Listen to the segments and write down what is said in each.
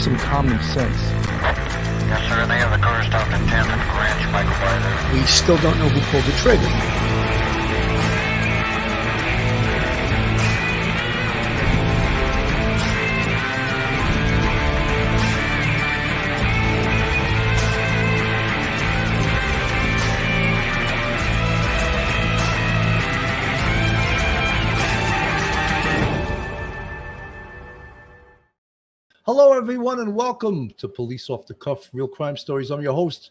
me some common sense. Yes, sir. They have the car stopped at 10th and Ranch, Michael. We still don't know who pulled the trigger. Everyone, and welcome to Police Off the Cuff Real Crime Stories. I'm your host,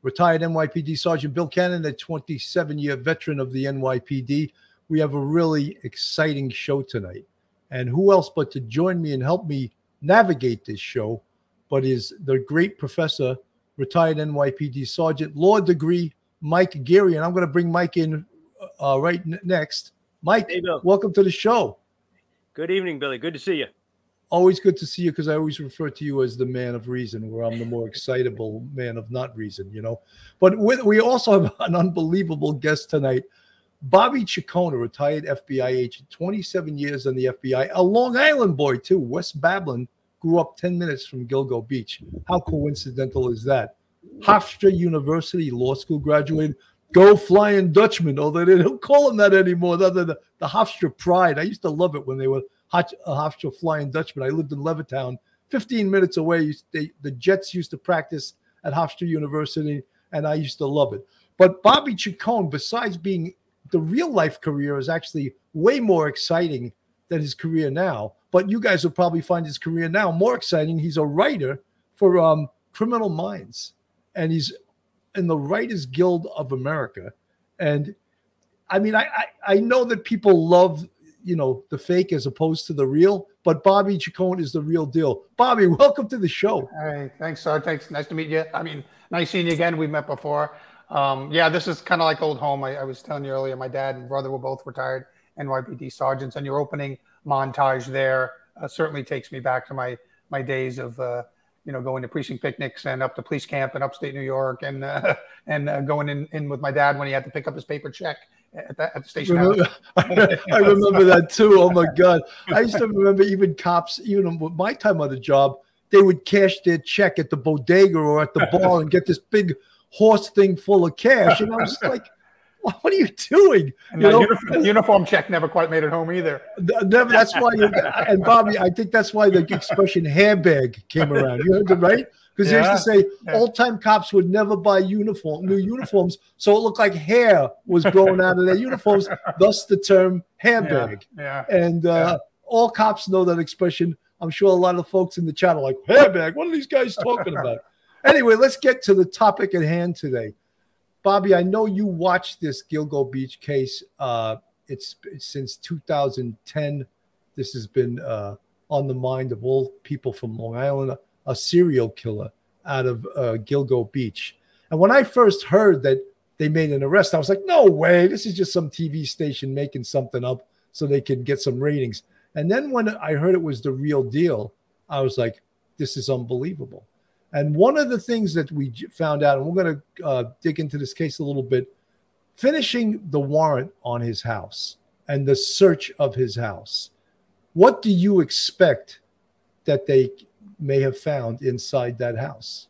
retired NYPD Sergeant Bill Cannon, a 27 year veteran of the NYPD. We have a really exciting show tonight. And who else but to join me and help me navigate this show, but is the great professor, retired NYPD Sergeant, law degree, Mike Geary. And I'm going to bring Mike in uh, right n- next. Mike, Hey, welcome to the show. Good evening, Billy. Good to see you. Always good to see you because I always refer to you as the man of reason, where I'm the more excitable man of not reason, you know. But with, we also have an unbelievable guest tonight, Bobby Chicona, retired FBI agent, 27 years in the FBI, a Long Island boy too. West Babylon grew up 10 minutes from Gilgo Beach. How coincidental is that? Hofstra University Law School graduate. Go Flying Dutchman, although they don't call him that anymore. Other than the, the Hofstra Pride. I used to love it when they were Hofstra Flying Dutchman. I lived in Levittown, 15 minutes away. They, the Jets used to practice at Hofstra University, and I used to love it. But Bobby Chacon, besides being the real life career, is actually way more exciting than his career now. But you guys will probably find his career now more exciting. He's a writer for um, Criminal Minds, and he's in the Writers Guild of America. And I mean, I, I, I know that people love you know the fake as opposed to the real, but Bobby Chacon is the real deal. Bobby, welcome to the show. Hey, thanks, Sarge. Thanks. Nice to meet you. I mean, nice seeing you again. We've met before. Um, yeah, this is kind of like old home. I, I was telling you earlier, my dad and brother were both retired NYPD sergeants, and your opening montage there uh, certainly takes me back to my my days of uh, you know going to precinct picnics and up to police camp in upstate New York, and uh, and uh, going in, in with my dad when he had to pick up his paper check at the, at the station. Remember- I remember that too. Oh my God. I used to remember even cops, even with my time on the job, they would cash their check at the bodega or at the bar and get this big horse thing full of cash. And I was like, what are you doing? You know? uniform, uniform check never quite made it home either. Never, that's why, you, and Bobby, I think that's why the expression hairbag came around. You heard it right? Because they used to say Yeah. old time cops would never buy uniform, new uniforms, so it looked like hair was growing out of their uniforms. Thus, the term hairbag. Yeah. And uh, all cops know that expression. I'm sure a lot of folks in the chat are like, hairbag. What are these guys talking about? anyway, let's get to the topic at hand today. Bobby, I know you watched this Gilgo Beach case. Uh, it's, it's since 2010. This has been uh, on the mind of all people from Long Island, a, serial killer out of uh, Gilgo Beach. And when I first heard that they made an arrest, I was like, no way, this is just some TV station making something up so they can get some ratings. And then when I heard it was the real deal, I was like, this is unbelievable. And one of the things that we found out, and we're going to uh, dig into this case a little bit, finishing the warrant on his house and the search of his house, what do you expect that they may have found inside that house?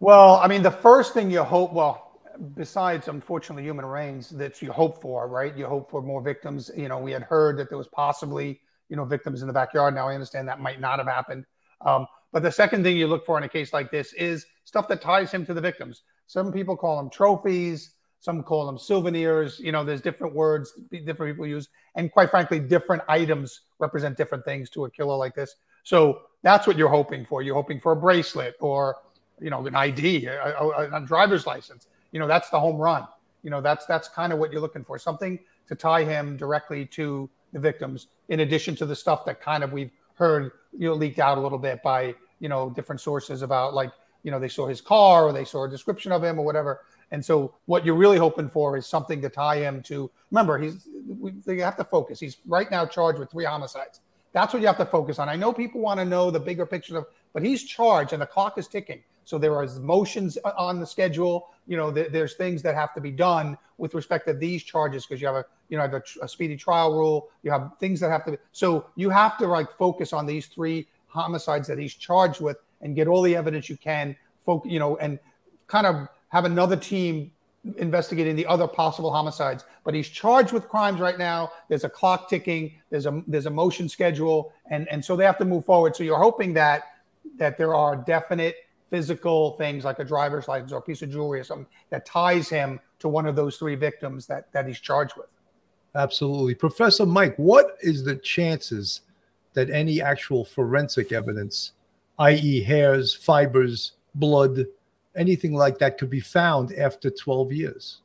Well, I mean, the first thing you hope, well, besides unfortunately human reigns, that you hope for, right? You hope for more victims. You know, we had heard that there was possibly, you know, victims in the backyard. Now I understand that might not have happened. Um, but the second thing you look for in a case like this is stuff that ties him to the victims. Some people call them trophies. Some call them souvenirs. You know, there's different words different people use, and quite frankly, different items represent different things to a killer like this. So that's what you're hoping for. You're hoping for a bracelet or you know an ID, a, a, a driver's license. You know that's the home run. You know that's that's kind of what you're looking for. Something to tie him directly to the victims, in addition to the stuff that kind of we've heard you know leaked out a little bit by you know different sources about like you know they saw his car or they saw a description of him or whatever. And so what you're really hoping for is something to tie him to. Remember, he's we, you have to focus. He's right now charged with three homicides. That's what you have to focus on. I know people want to know the bigger picture of, but he's charged and the clock is ticking. So there are motions on the schedule. You know, there, there's things that have to be done with respect to these charges because you have a, you know, a, a speedy trial rule. You have things that have to. Be, so you have to like focus on these three homicides that he's charged with and get all the evidence you can, Focus, you know, and kind of have another team investigating the other possible homicides. But he's charged with crimes right now. There's a clock ticking. There's a there's a motion schedule, and and so they have to move forward. So you're hoping that that there are definite physical things like a driver's license or a piece of jewelry or something that ties him to one of those three victims that that he's charged with. Absolutely, Professor Mike. What is the chances that any actual forensic evidence, i.e., hairs, fibers, blood, anything like that, could be found after 12 years?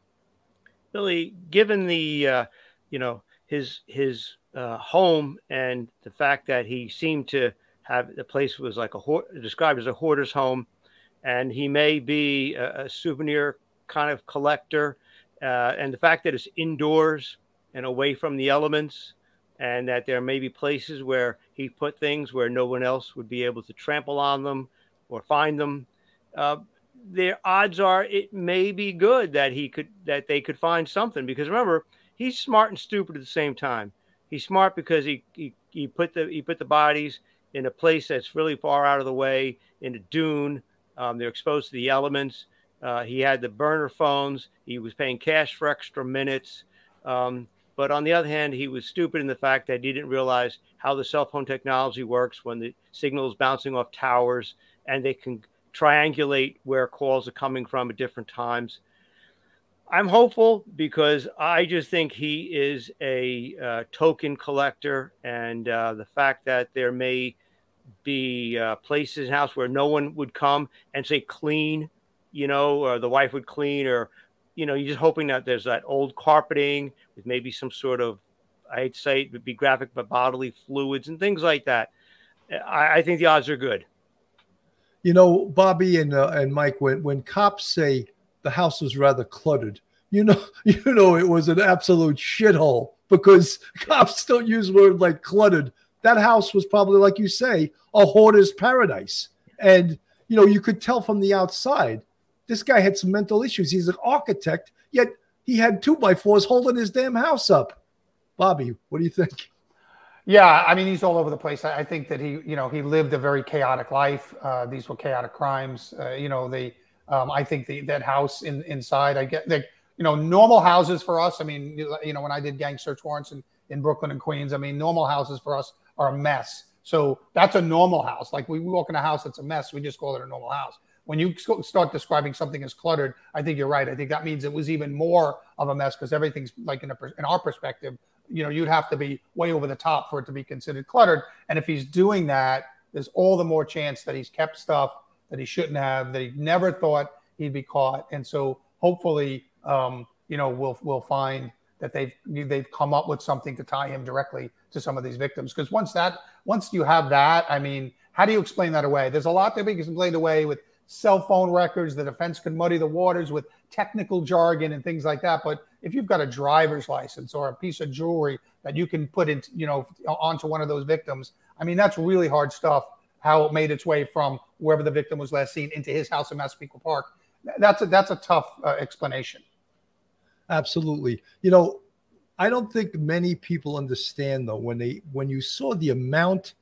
Billy, given the, uh, you know, his his uh, home and the fact that he seemed to have the place was like a described as a hoarder's home, and he may be a, a souvenir kind of collector, uh, and the fact that it's indoors and away from the elements, and that there may be places where he put things where no one else would be able to trample on them or find them. Uh, the odds are it may be good that he could that they could find something because remember he's smart and stupid at the same time. He's smart because he he, he put the he put the bodies in a place that's really far out of the way in a dune. Um, they're exposed to the elements. Uh, he had the burner phones. He was paying cash for extra minutes. Um, but on the other hand, he was stupid in the fact that he didn't realize how the cell phone technology works when the signal is bouncing off towers and they can triangulate where calls are coming from at different times. I'm hopeful because I just think he is a uh, token collector, and uh, the fact that there may be uh, places in house where no one would come and say clean, you know, or the wife would clean, or you know, you're just hoping that there's that old carpeting with maybe some sort of, I'd say it would be graphic, but bodily fluids and things like that. I, I think the odds are good. You know, Bobby and uh, and Mike, when when cops say the house was rather cluttered, you know, you know, it was an absolute shithole because cops don't use word like cluttered. That house was probably, like you say, a hoarder's paradise, and you know, you could tell from the outside this guy had some mental issues. He's an architect, yet he had two by fours holding his damn house up. Bobby, what do you think? Yeah, I mean, he's all over the place. I, I think that he, you know, he lived a very chaotic life. Uh, these were chaotic crimes. Uh, you know, the, um, I think the, that house in, inside, I get like, you know, normal houses for us. I mean, you know, when I did gang search warrants in, in Brooklyn and Queens, I mean, normal houses for us are a mess. So that's a normal house. Like we, we walk in a house that's a mess, we just call it a normal house when you start describing something as cluttered, I think you're right. I think that means it was even more of a mess because everything's like in, a, in our perspective, you know, you'd have to be way over the top for it to be considered cluttered. And if he's doing that, there's all the more chance that he's kept stuff that he shouldn't have, that he never thought he'd be caught. And so hopefully, um, you know, we'll we'll find that they've they've come up with something to tie him directly to some of these victims. Because once that once you have that, I mean, how do you explain that away? There's a lot that can explained away with cell phone records. The defense can muddy the waters with technical jargon and things like that. But if you've got a driver's license or a piece of jewelry that you can put in, you know, onto one of those victims, I mean, that's really hard stuff. How it made its way from wherever the victim was last seen into his house in Massapequa Park. That's a that's a tough uh, explanation. Absolutely. You know, I don't think many people understand though when they when you saw the amount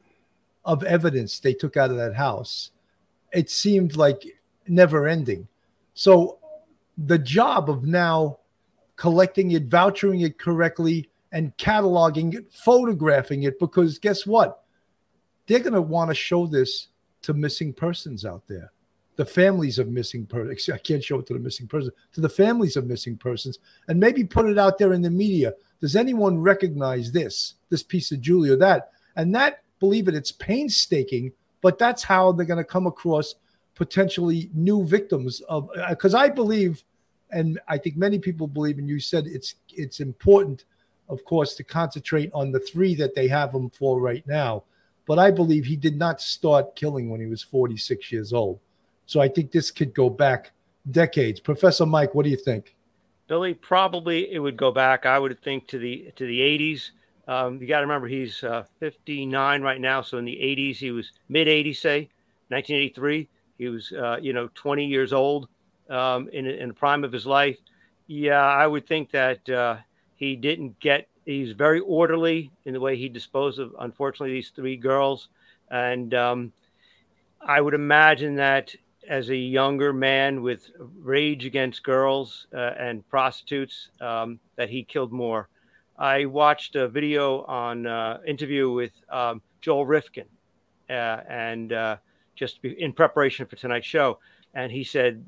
of evidence they took out of that house it seemed like never ending. So the job of now collecting it, vouchering it correctly, and cataloging it, photographing it, because guess what? They're going to want to show this to missing persons out there. The families of missing persons. I can't show it to the missing person, to the families of missing persons, and maybe put it out there in the media. Does anyone recognize this, this piece of jewelry or that? And that, believe it, it's painstaking but that's how they're going to come across potentially new victims of because uh, I believe and I think many people believe and you said it's it's important of course to concentrate on the three that they have him for right now. But I believe he did not start killing when he was 46 years old. So I think this could go back decades. Professor Mike what do you think? Billy probably it would go back I would think to the to the 80s um, you got to remember he's uh, 59 right now. So in the 80s, he was mid 80s, say 1983. He was, uh, you know, 20 years old um, in, in the prime of his life. Yeah, I would think that uh, he didn't get. He's very orderly in the way he disposed of, unfortunately, these three girls. and um, I would imagine that as a younger man with rage against girls uh, and prostitutes, um, that he killed more. I watched a video on uh, interview with um, Joel Rifkin, uh, and uh, just in preparation for tonight's show, and he said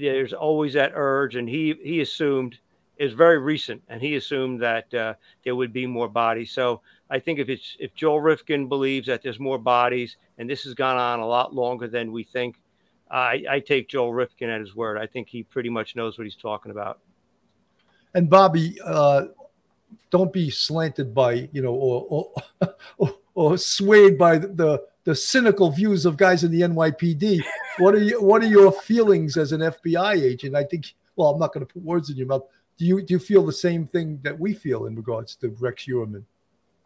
there's always that urge, and he he assumed is very recent, and he assumed that uh, there would be more bodies. So I think if it's if Joel Rifkin believes that there's more bodies, and this has gone on a lot longer than we think, I, I take Joel Rifkin at his word. I think he pretty much knows what he's talking about. And Bobby, uh, don't be slanted by you know or or, or, swayed by the the cynical views of guys in the NYPD. What are you, what are your feelings as an FBI agent? I think. Well, I'm not going to put words in your mouth. Do you do you feel the same thing that we feel in regards to Rex Heuermann?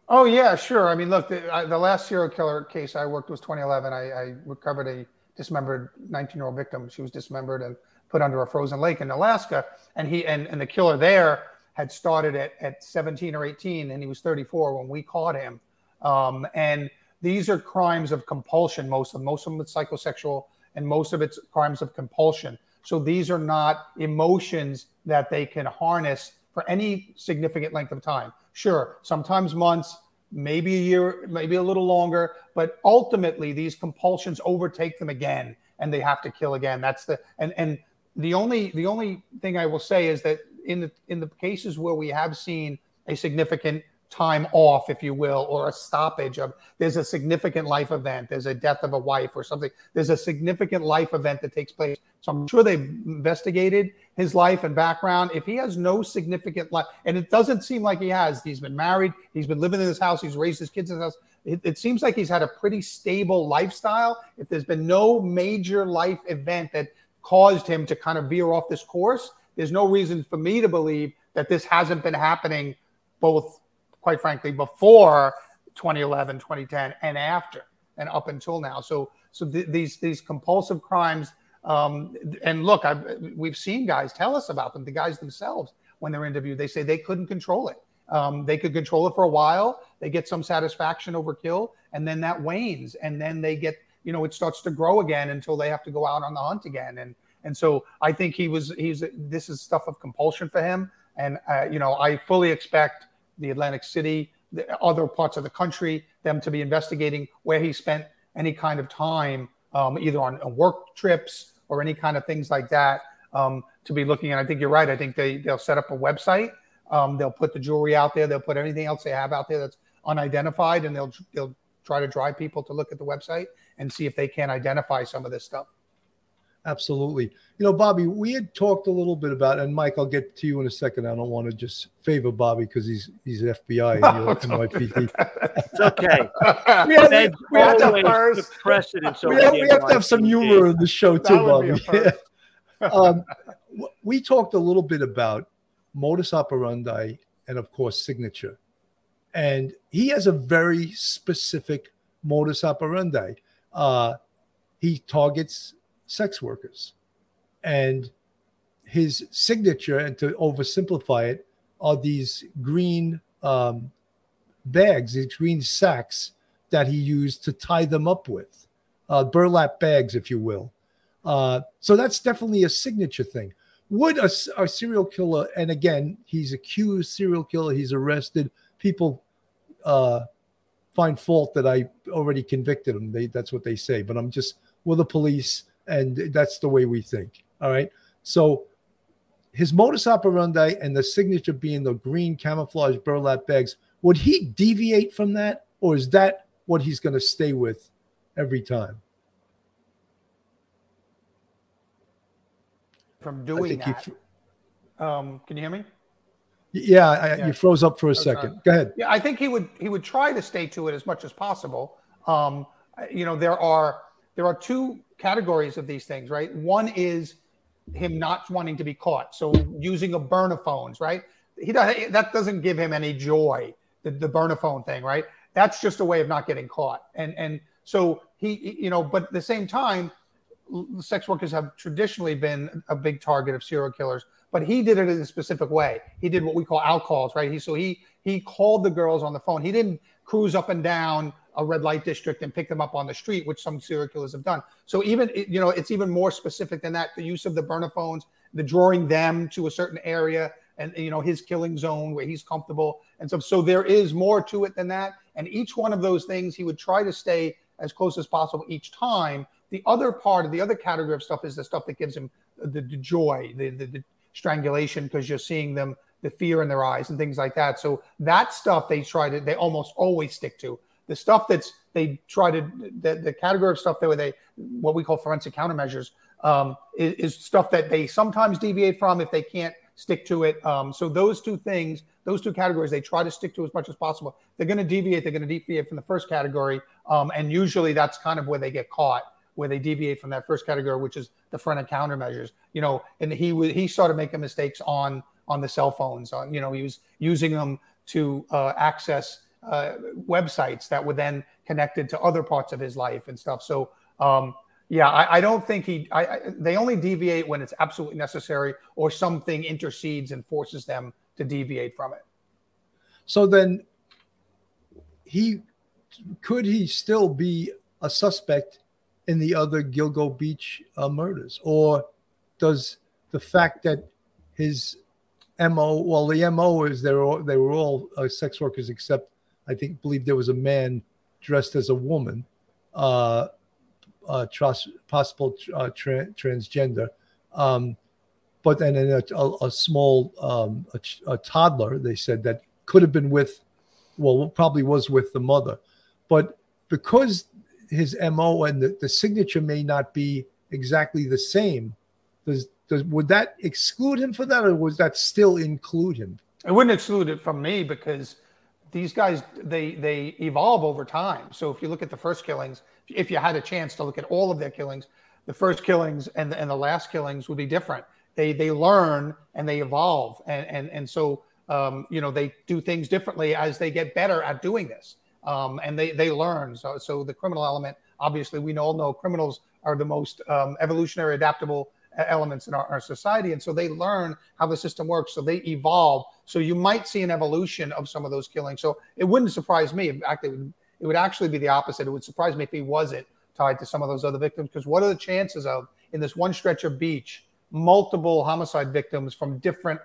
Oh yeah, sure. I mean, look, the, I, the last serial killer case I worked was 2011. I, I recovered a dismembered 19 year old victim. She was dismembered and put under a frozen lake in Alaska, and he and, and the killer there had started at, at 17 or 18, and he was 34 when we caught him. Um, and these are crimes of compulsion. Most of most of them it's psychosexual, and most of it's crimes of compulsion. So these are not emotions that they can harness for any significant length of time. Sure, sometimes months, maybe a year, maybe a little longer, but ultimately these compulsions overtake them again and they have to kill again. That's the and and the only the only thing I will say is that in the in the cases where we have seen a significant time off, if you will, or a stoppage of there's a significant life event, there's a death of a wife or something, there's a significant life event that takes place. So I'm sure they've investigated his life and background. If he has no significant life, and it doesn't seem like he has, he's been married, he's been living in his house, he's raised his kids in his house. It, it seems like he's had a pretty stable lifestyle. If there's been no major life event that caused him to kind of veer off this course, there's no reason for me to believe that this hasn't been happening both quite frankly, before 2011, 2010, and after, and up until now. So, so th- these these compulsive crimes, um, and look, I've, we've seen guys tell us about them. The guys themselves, when they're interviewed, they say they couldn't control it. Um, they could control it for a while. They get some satisfaction over kill, and then that wanes, and then they get, you know, it starts to grow again until they have to go out on the hunt again. And and so I think he was he's this is stuff of compulsion for him, and uh, you know I fully expect the Atlantic City, the other parts of the country, them to be investigating where he spent any kind of time, um, either on, work trips or any kind of things like that, um, to be looking at. I think you're right. I think they they'll set up a website. Um, they'll put the jewelry out there. They'll put anything else they have out there that's unidentified, and they'll they'll try to drive people to look at the website and see if they can identify some of this stuff. Absolutely. You know, Bobby, we had talked a little bit about, and Mike, I'll get to you in a second. I don't want to just favor Bobby because he's he's FBI and you're NYPD. It's okay. we have, we, we have to first. precedence we have, we have to have some humor in the show too, Bobby. um, we talked a little bit about modus operandi and, of course, signature. And he has a very specific modus operandi. Uh, he targets sex workers. And his signature, and to oversimplify it, are these green um, bags, these green sacks that he used to tie them up with, uh, burlap bags, if you will. Uh, so that's definitely a signature thing. Would a, a, serial killer, and again, he's accused serial killer, he's arrested. People uh, find fault that I already convicted him. They, that's what they say. But I'm just, with the police, and that's the way we think. All right. So his modus operandi and the signature being the green camouflage burlap bags, would he deviate from that, or is that what he's going to stay with every time? From doing that. um, can you hear me? Yeah, I, yeah, you froze up for a second. Go ahead. Yeah, I think he would he would try to stay to it as much as possible. Um, you know, there are there are two categories of these things, right? One is him not wanting to be caught, so using a burner phones, right? He does, that doesn't give him any joy. The, the burner phone thing, right? That's just a way of not getting caught, and and so he, you know, but at the same time, sex workers have traditionally been a big target of serial killers. But he did it in a specific way. He did what we call outcalls, right? He so he he called the girls on the phone. He didn't cruise up and down a red light district and pick them up on the street, which some serial killers have done. So even you know, it's even more specific than that. The use of the burner phones, the drawing them to a certain area, and you know his killing zone where he's comfortable, and so so there is more to it than that. And each one of those things, he would try to stay as close as possible each time. The other part of the other category of stuff is the stuff that gives him the, the joy, the, the, the strangulation, because you're seeing them, the fear in their eyes and things like that. So that stuff they try to, they almost always stick to. The stuff that's they try to, the, the category of stuff that they, what we call forensic countermeasures, um, is, is stuff that they sometimes deviate from if they can't stick to it. Um, so those two things, those two categories, they try to stick to as much as possible. They're going to deviate. They're going to deviate from the first category, um, and usually that's kind of where they get caught, where they deviate from that first category, which is the forensic countermeasures. You know, and he he started making mistakes on on the cell phones. On you know, he was using them to uh, access uh, websites that were then connected to other parts of his life and stuff. So. Um, yeah, I, I, don't think he. I, I, they only deviate when it's absolutely necessary, or something intercedes and forces them to deviate from it. So then, he could he still be a suspect in the other Gilgo Beach uh, murders, or does the fact that his mo well the mo is they were all, they were all uh, sex workers except I think believe there was a man dressed as a woman. Uh, uh, trans, possible uh, tra- transgender. Um, but then a, a, a small um, a, a, toddler, they said that could have been with, well, probably was with the mother, but because his mo and the, the signature may not be exactly the same, does, does would that exclude him for that, or was that still include him? It wouldn't exclude it from me because these guys they they evolve over time. So if you look at the first killings, if you had a chance to look at all of their killings, the first killings and the, and the last killings would be different. They they learn and they evolve, and and and so um, you know they do things differently as they get better at doing this, um, and they they learn. So so the criminal element, obviously, we all know criminals are the most um, evolutionary adaptable elements in our, our, society. And so they learn how the system works. So they evolve. So you might see an evolution of some of those killings. So it wouldn't surprise me. In fact, it would it would actually be the opposite. It would surprise me if he wasn't tied to some of those other victims. Because what are the chances of in this one stretch of beach, multiple homicide victims from different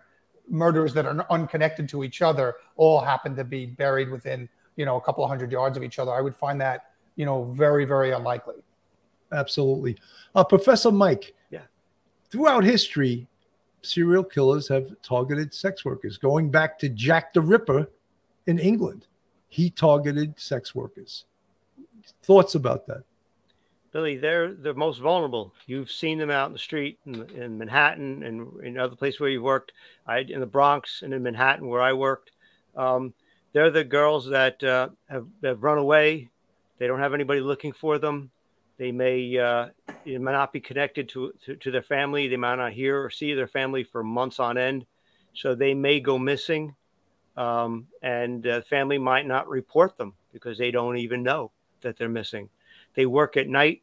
murders that are unconnected to each other all happen to be buried within you know a couple of hundred yards of each other? I would find that you know very very unlikely. Absolutely, uh, Professor Mike. Throughout history, serial killers have targeted sex workers, going back to Jack the Ripper in England he targeted sex workers. Thoughts about that? Billy, they're the most vulnerable. You've seen them out in the street in, in Manhattan and in other places where you've worked. I in the Bronx and in Manhattan where I worked. Um, they're the girls that uh, have, have run away. They don't have anybody looking for them. They may, uh, may not be connected to, to, to their family. They might not hear or see their family for months on end. So they may go missing um, and the family might not report them because they don't even know that they're missing. They work at night,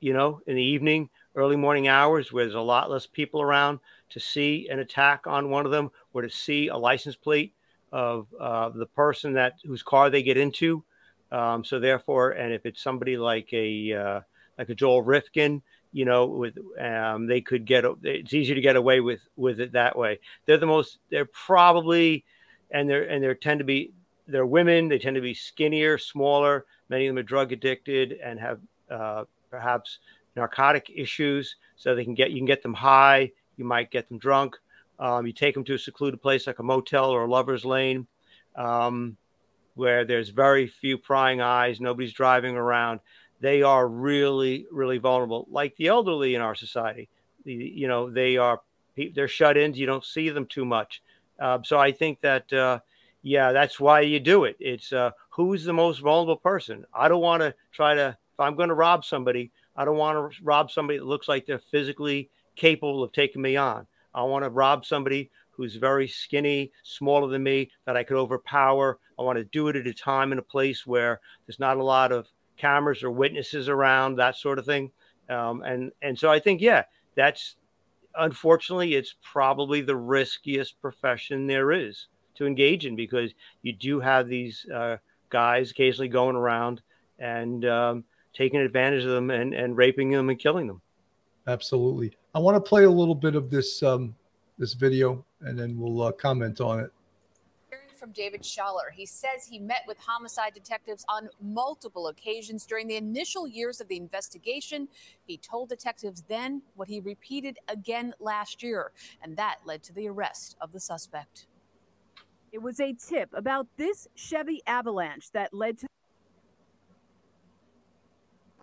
you know, in the evening, early morning hours where there's a lot less people around to see an attack on one of them or to see a license plate of uh, the person that whose car they get into. Um, so therefore, and if it's somebody like a uh, like a Joel Rifkin, you know, with um, they could get it's easier to get away with with it that way. They're the most. They're probably and they're and they tend to be they're women. They tend to be skinnier, smaller. Many of them are drug addicted and have uh, perhaps narcotic issues. So they can get you can get them high. You might get them drunk. Um, you take them to a secluded place like a motel or a lover's lane, um, where there's very few prying eyes. Nobody's driving around. They are really, really vulnerable, like the elderly in our society. You know, they are they're shut ins. You don't see them too much. Uh, so I think that, uh, yeah, that's why you do it. It's uh, who's the most vulnerable person. I don't want to try to, if I'm going to rob somebody, I don't want to rob somebody that looks like they're physically capable of taking me on. I want to rob somebody who's very skinny, smaller than me, that I could overpower. I want to do it at a time and a place where there's not a lot of cameras or witnesses around, that sort of thing. Um, and and so I think, yeah, that's unfortunately, it's probably the riskiest profession there is to engage in because you do have these uh, guys occasionally going around and um, taking advantage of them and, and raping them and killing them. Absolutely. I want to play a little bit of this um, this video, and then we'll uh, comment on it from David Schaller. He says he met with homicide detectives on multiple occasions during the initial years of the investigation. He told detectives then what he repeated again last year, and that led to the arrest of the suspect. It was a tip about this Chevy Avalanche that led to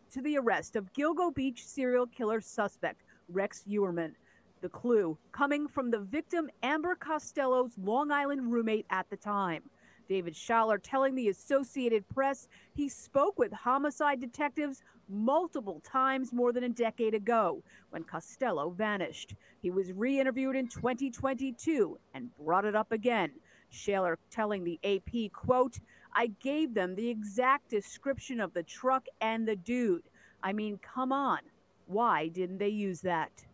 to the arrest of Gilgo Beach serial killer suspect Rex Heuermann. The clue coming from the victim Amber Costello's Long Island roommate at the time. David Schaller telling the Associated Press he spoke with homicide detectives multiple times more than a decade ago when Costello vanished. He was re interviewed in 2022 and brought it up again. Schaller telling the AP, quote, I gave them the exact description of the truck and the dude. I mean, come on. Why didn't they use that?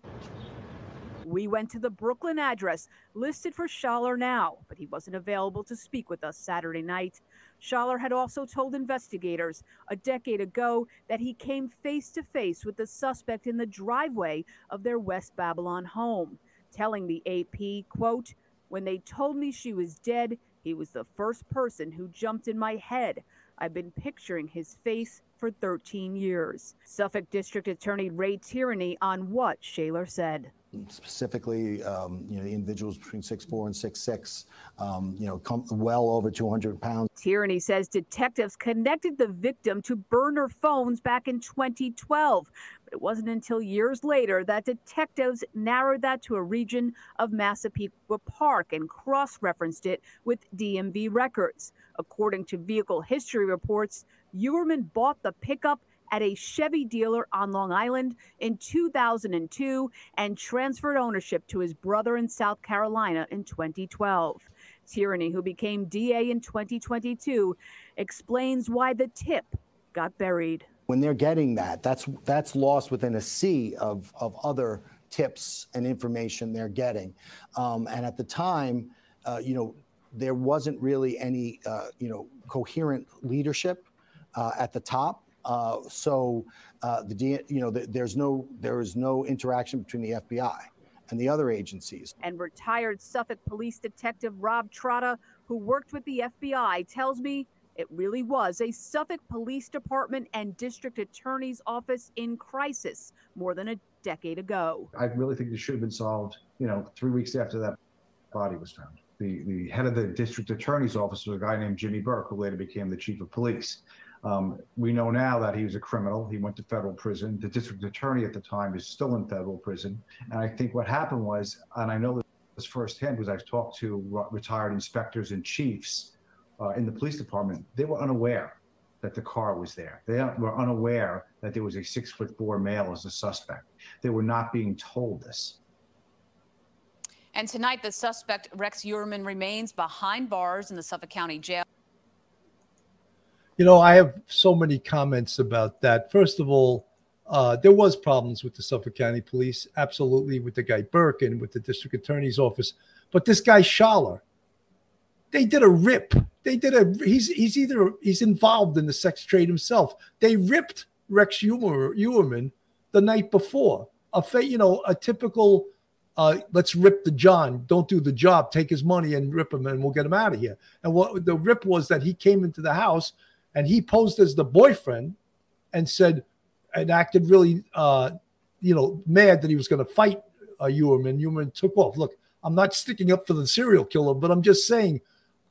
We went to the Brooklyn address listed for Schaller now, but he wasn't available to speak with us Saturday night. Schaller had also told investigators a decade ago that he came face to face with the suspect in the driveway of their West Babylon home, telling the AP, quote, when they told me she was dead, he was the first person who jumped in my head. I've been picturing his face for 13 years. Suffolk District Attorney Ray Tierney on what Schaller said specifically, um, you know, the individuals between six four and six six, um, you know, come well over 200 pounds. Tierney says detectives connected the victim to burner phones back in 2012, but it wasn't until years later that detectives narrowed that to a region of Massapequa Park and cross-referenced it with DMV records. According to vehicle history reports, Heuermann bought the pickup at a Chevy dealer on Long Island in 2002 and transferred ownership to his brother in South Carolina in 2012. Tierney, who became DA in 2022, explains why the tip got buried. When they're getting that, that's that's lost within a sea of, of other tips and information they're getting. Um, and at the time, uh, you know, there wasn't really any, uh, you know, coherent leadership uh, at the top. Uh, so uh, the you know the, there's no there is no interaction between the FBI and the other agencies. And retired Suffolk Police Detective Rob Trotta, who worked with the FBI, tells me it really was a Suffolk Police Department and District Attorney's Office in crisis more than a decade ago. I really think this should have been solved, you know, three weeks after that body was found. The, the head of the district attorney's office was a guy named Jimmy Burke, who later became the chief of police. Um, we know now that he was a criminal. He went to federal prison. The district attorney at the time is still in federal prison. And I think what happened was, and I know this firsthand because I've talked to retired inspectors and chiefs uh, in the police department, they were unaware that the car was there. They were unaware that there was a six foot four male as a suspect. They were not being told this. And tonight, the suspect, Rex Heuermann, remains behind bars in the Suffolk County Jail. You know, I have so many comments about that. First of all, uh, there was problems with the Suffolk County Police, absolutely, with the guy Burke and with the district attorney's office. But this guy Schaller, they did a rip. They did a. He's he's either he's involved in the sex trade himself. They ripped Rex Heuermann the night before. A you know a typical. Uh, let's rip the John. Don't do the job. Take his money and rip him, and we'll get him out of here. And what the rip was that he came into the house and he posed as the boyfriend and said and acted really uh, you know mad that he was going to fight uh, Heuermann. Heuermann took off. Look, I'm not sticking up for the serial killer, but I'm just saying,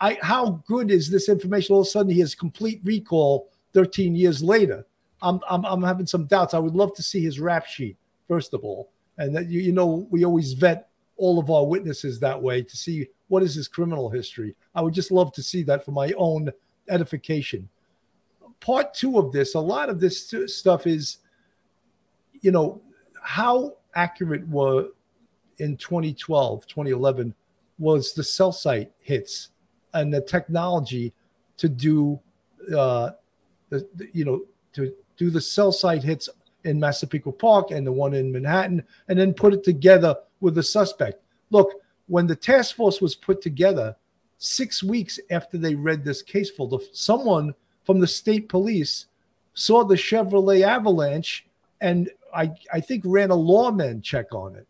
I how good is this information? All of a sudden, he has complete recall 13 years later. I'm I'm, I'm having some doubts. I would love to see his rap sheet first of all, and that you, you know we always vet all of our witnesses that way to see what is his criminal history. I would just love to see that for my own edification part two of this, a lot of this stuff is, you know, how accurate were in 2012, 2011 was the cell site hits and the technology to do, uh, the, the, you know, to do the cell site hits in Massapequa Park and the one in Manhattan, and then put it together with the suspect. Look, when the task force was put together, six weeks after they read this case folder, someone from the state police saw the Chevrolet Avalanche and I, I think ran a lawman check on it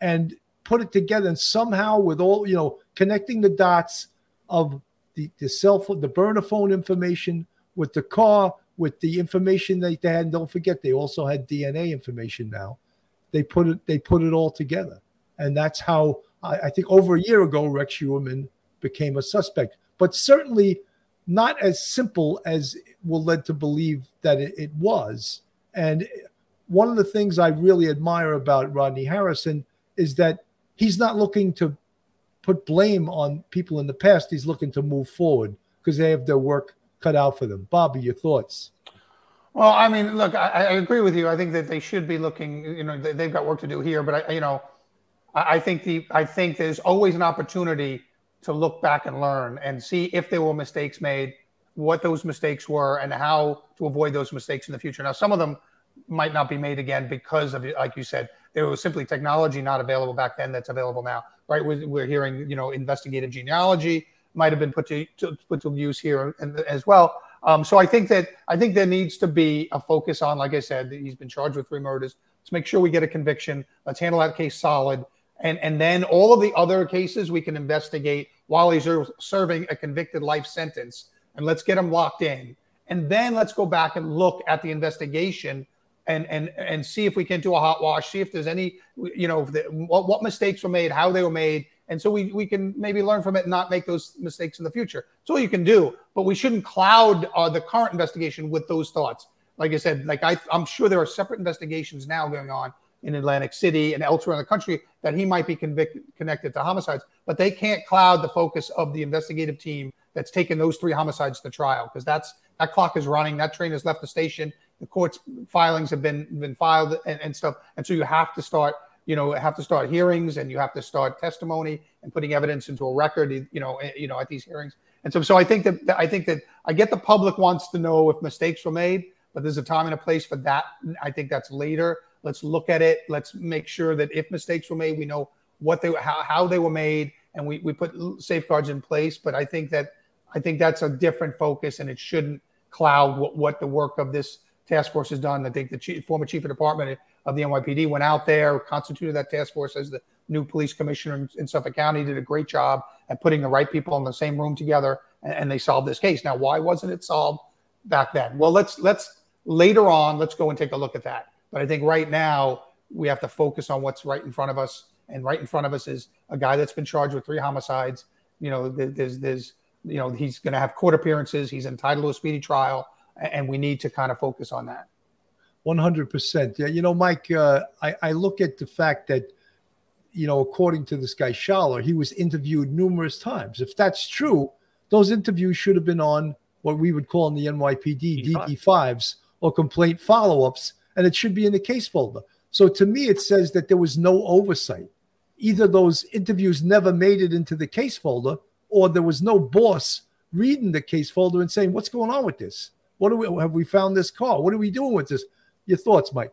and put it together. And somehow with all you know connecting the dots of the, the cell phone the burner phone information with the car with the information that they had and don't forget they also had dna information now. They put it they put it all together. And that's how i, I think over a year ago rex Heuermann became a suspect. But certainly not as simple as we're led to believe that it, it was and one of the things i really admire about rodney harrison is that he's not looking to put blame on people in the past. He's looking to move forward because they have their work cut out for them. Bobby, your thoughts? Well, I mean, look, I, I, agree with you. I think that they should be looking. You know, they, have got work to do here, but I, you know, I, I think the I think there's always an opportunity to look back and learn and see if there were mistakes made, what those mistakes were, and how to avoid those mistakes in the future. Now, some of them might not be made again because of, like you said, there was simply technology not available back then that's available now, right? We're, we're hearing, you know, investigative genealogy might have been put to, to put to use here as well. Um, so I think that I think there needs to be a focus on, like I said, he's been charged with three murders. Let's make sure we get a conviction. Let's handle that case solid, and and then all of the other cases we can investigate while he's serving a convicted life sentence, and let's get him locked in. And then let's go back and look at the investigation and and and see if we can do a hot wash, see if there's any, you know, the, what, what mistakes were made, how they were made, and so we we can maybe learn from it and not make those mistakes in the future. That's all you can do, but we shouldn't cloud uh, the current investigation with those thoughts. Like I said, like I, I'm sure there are separate investigations now going on in Atlantic City and elsewhere in the country that he might be convicted connected to homicides, but they can't cloud the focus of the investigative team that's taken those three homicides to trial because that's that clock is running. That train has left the station the court's filings have been been filed and, and stuff, and so you have to start you know have to start hearings and you have to start testimony and putting evidence into a record you know eh, you know at these hearings and so so i think that i think that i get the public wants to know if mistakes were made but there's a time and a place for that i think that's later let's look at it let's make sure that if mistakes were made we know what they how, how they were made and we, we put safeguards in place but i think that i think that's a different focus and it shouldn't cloud what, what the work of this task force has done. I think the chief, former chief of department of the NYPD went out there, constituted that task force as the new police commissioner in, in Suffolk County, did a great job at putting the right people in the same room together, and, and they solved this case. Now, why wasn't it solved back then? Well, let's let's later on let's go and take a look at that. But I think right now we have to focus on what's right in front of us, and right in front of us is a guy that's been charged with three homicides. You know, there's there's you know he's going to have court appearances. He's entitled to a speedy trial and we need to kind of focus on that. 100%. Yeah, you know, Mike, uh, I, I look at the fact that, you know, according to this guy Schaller, he was interviewed numerous times. If that's true, those interviews should have been on what we would call in the NYPD DD5s or complaint follow ups, and it should be in the case folder. So to me, it says that there was no oversight. Either those interviews never made it into the case folder, or there was no boss reading the case folder and saying, What's going on with this? What do we have we found this car? What are we doing with this? Your thoughts, Mike?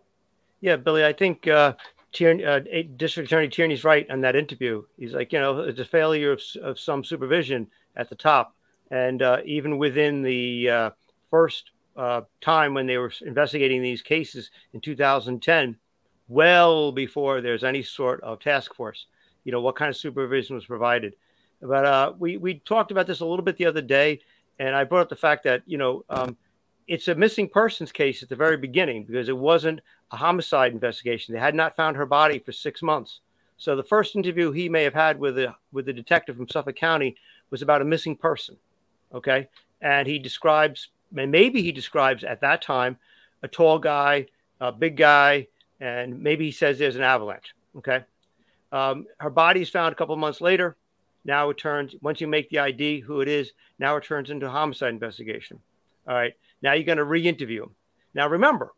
Yeah, Billy, I think uh, Tierney, uh, District Attorney Tierney's right on that interview. He's like, you know, it's a failure of, of some supervision at the top, and uh, even within the uh, first uh, time when they were investigating these cases in 2010, well before there's any sort of task force, you know, what kind of supervision was provided. But uh, we we talked about this a little bit the other day, and I brought up the fact that you know. Um, it's a missing persons case at the very beginning because it wasn't a homicide investigation. They had not found her body for six months. So the first interview he may have had with the with the detective from Suffolk County was about a missing person. Okay, and he describes, maybe he describes at that time, a tall guy, a big guy, and maybe he says there's an avalanche. Okay, um, her body is found a couple of months later. Now it turns once you make the ID who it is. Now it turns into a homicide investigation. All right. Now you're going to re-interview him. Now remember,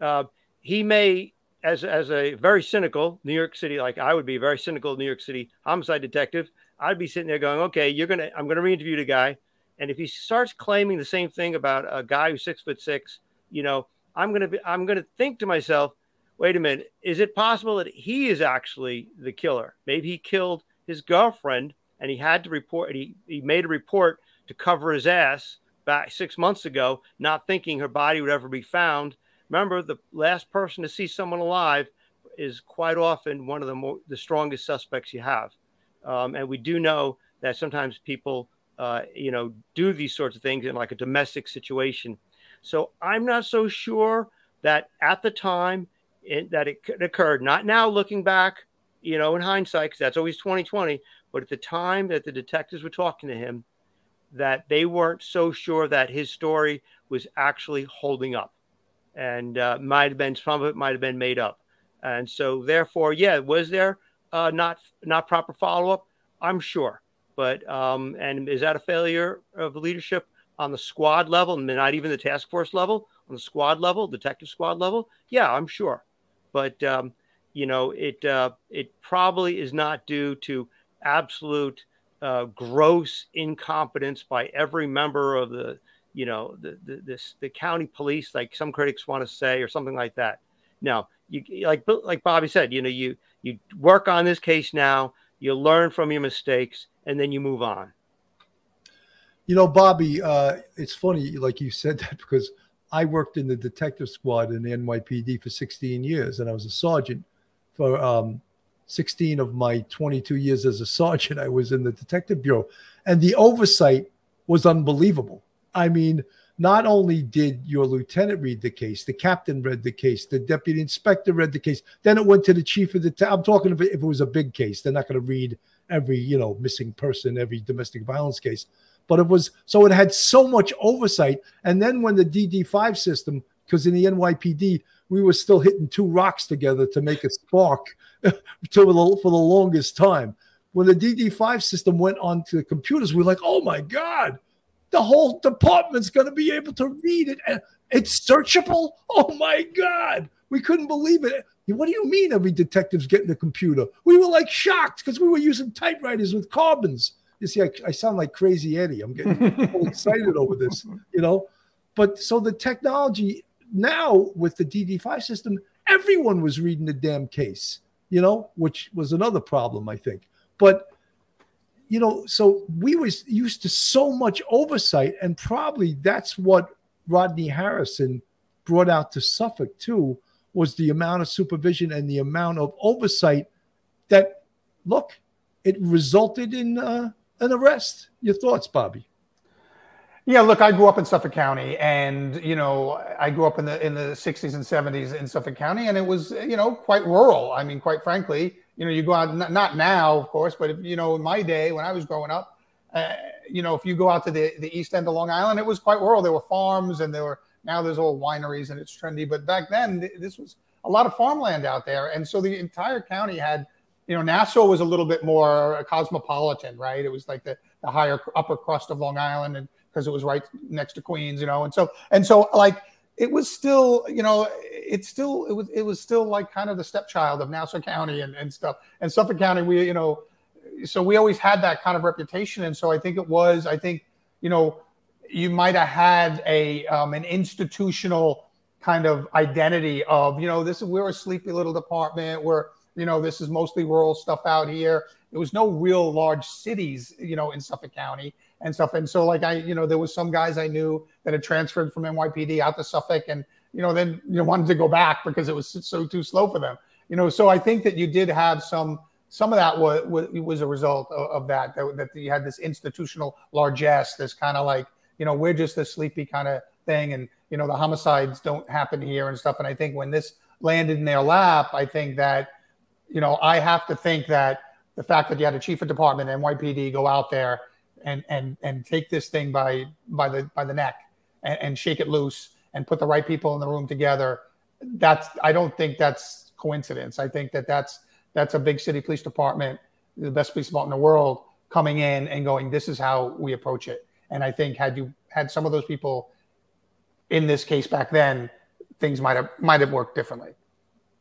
uh, he may, as as a very cynical New York City, like I would be, very cynical New York City homicide detective. I'd be sitting there going, okay, you're gonna, I'm gonna re-interview the guy, and if he starts claiming the same thing about a guy who's six foot six, you know, I'm gonna be, I'm gonna think to myself, wait a minute, is it possible that he is actually the killer? Maybe he killed his girlfriend and he had to report. He he made a report to cover his ass back six months ago, not thinking her body would ever be found. Remember, the last person to see someone alive is quite often one of the more the strongest suspects you have, um, and we do know that sometimes people, uh, you know, do these sorts of things in like a domestic situation. So I'm not so sure that at the time it, that it occurred. Not now, looking back, you know, in hindsight, because that's always 2020. But at the time that the detectives were talking to him, that they weren't so sure that his story was actually holding up, and uh, might have been some of it might have been made up. And so, therefore, yeah, was there uh, not not proper follow up? I'm sure, but um, and is that a failure of leadership on the squad level, and not even the task force level, on the squad level, detective squad level? Yeah, I'm sure, but um, you know, it uh, it probably is not due to absolute uh, gross incompetence by every member of the you know the, the this the county police, like some critics want to say, or something like that. Now, you like like Bobby said, you know, you you work on this case now, you learn from your mistakes, and then you move on. You know, Bobby, uh, it's funny, like you said that because I worked in the detective squad in the NYPD for 16 years, and I was a sergeant for um, 16 of my 22 years as a sergeant. I was in the detective bureau, and the oversight was unbelievable. I mean, not only did your lieutenant read the case, the captain read the case, the deputy inspector read the case. Then it went to the chief of the town. I'm talking if it, was a big case, they're not going to read every, you know, missing person, every domestic violence case. But it was so it had so much oversight. And then when the DD5 system, because in the NYPD, we were still hitting two rocks together to make a spark to for the longest time. When the DD5 system went onto the computers, we were like, oh my God, the whole department's going to be able to read it. And it's searchable. Oh my God. We couldn't believe it. What do you mean every detective's getting a computer? We were like shocked because we were using typewriters with carbons. You see, I, I sound like crazy Eddie. I'm getting excited over this, you know. But so the technology now with the DD5 system, everyone was reading the damn case, you know, which was another problem, I think. But you know, so we was used to so much oversight, and probably that's what Rodney Harrison brought out to Suffolk too, was the amount of supervision and the amount of oversight that look, it resulted in uh, an arrest. Your thoughts, Bobby? Yeah, look, I grew up in Suffolk County, and you know, I grew up in the in the '60s and '70s in Suffolk County, and it was you know quite rural. I mean, quite frankly, you know, you go out not now, of course, but if, you know, in my day when I was growing up, uh, you know, if you go out to the the east end of Long Island, it was quite rural. There were farms, and there were now there's all wineries, and it's trendy. But back then, this was a lot of farmland out there, and so the entire county had you know, Nassau was a little bit more cosmopolitan, right? It was like the, the higher upper crust of Long Island, and because it was right next to Queens, you know. And so and so like it was still, you know, it's still it was it was still like kind of the stepchild of Nassau County and, and stuff. And Suffolk County, we, you know, so we always had that kind of reputation. And so I think it was, I think, you know, you might have had a um, an institutional kind of identity of, you know, this is we're a sleepy little department. We're, you know, this is mostly rural stuff out here. There was no real large cities, you know, in Suffolk County and stuff. And so, like I, you know, there was some guys I knew that had transferred from NYPD out to Suffolk, and you know, then you know wanted to go back because it was so too slow for them. You know, so I think that you did have some. Some of that was was a result of, of that, that. That you had this institutional largesse, this kind of like you know we're just a sleepy kind of thing, and you know the homicides don't happen here and stuff. And I think when this landed in their lap, I think that you know I have to think that the fact that you had a chief of department NYPD go out there and and and take this thing by by the by the neck and, and shake it loose and put the right people in the room together. That's I don't think that's coincidence. I think that that's that's a big city police department, the best police department in the world, coming in and going, this is how we approach it. And I think had you had some of those people in this case back then, things might have might have worked differently.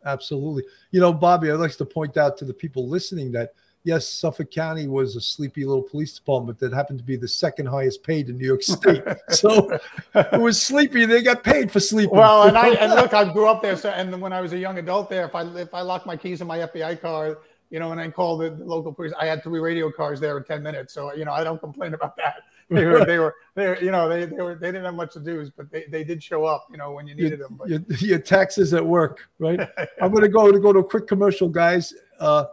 Absolutely. You know, Bobby, I'd like to point out to the people listening that yes, Suffolk County was a sleepy little police department that happened to be the second highest paid in New York State. so it was sleepy. They got paid for sleeping. Well, and I and look, I grew up there. So, and when I was a young adult there, if I if I locked my keys in my FBI car, you know, and I called the local police, I had three radio cars there in ten minutes. So you know, I don't complain about that. they were, they were, they were, you know, they, they were, they didn't have much to do, but they, they did show up, you know, when you needed your, them. But your, your taxes at work, right? I'm going to go to go to a quick commercial, guys. Uh,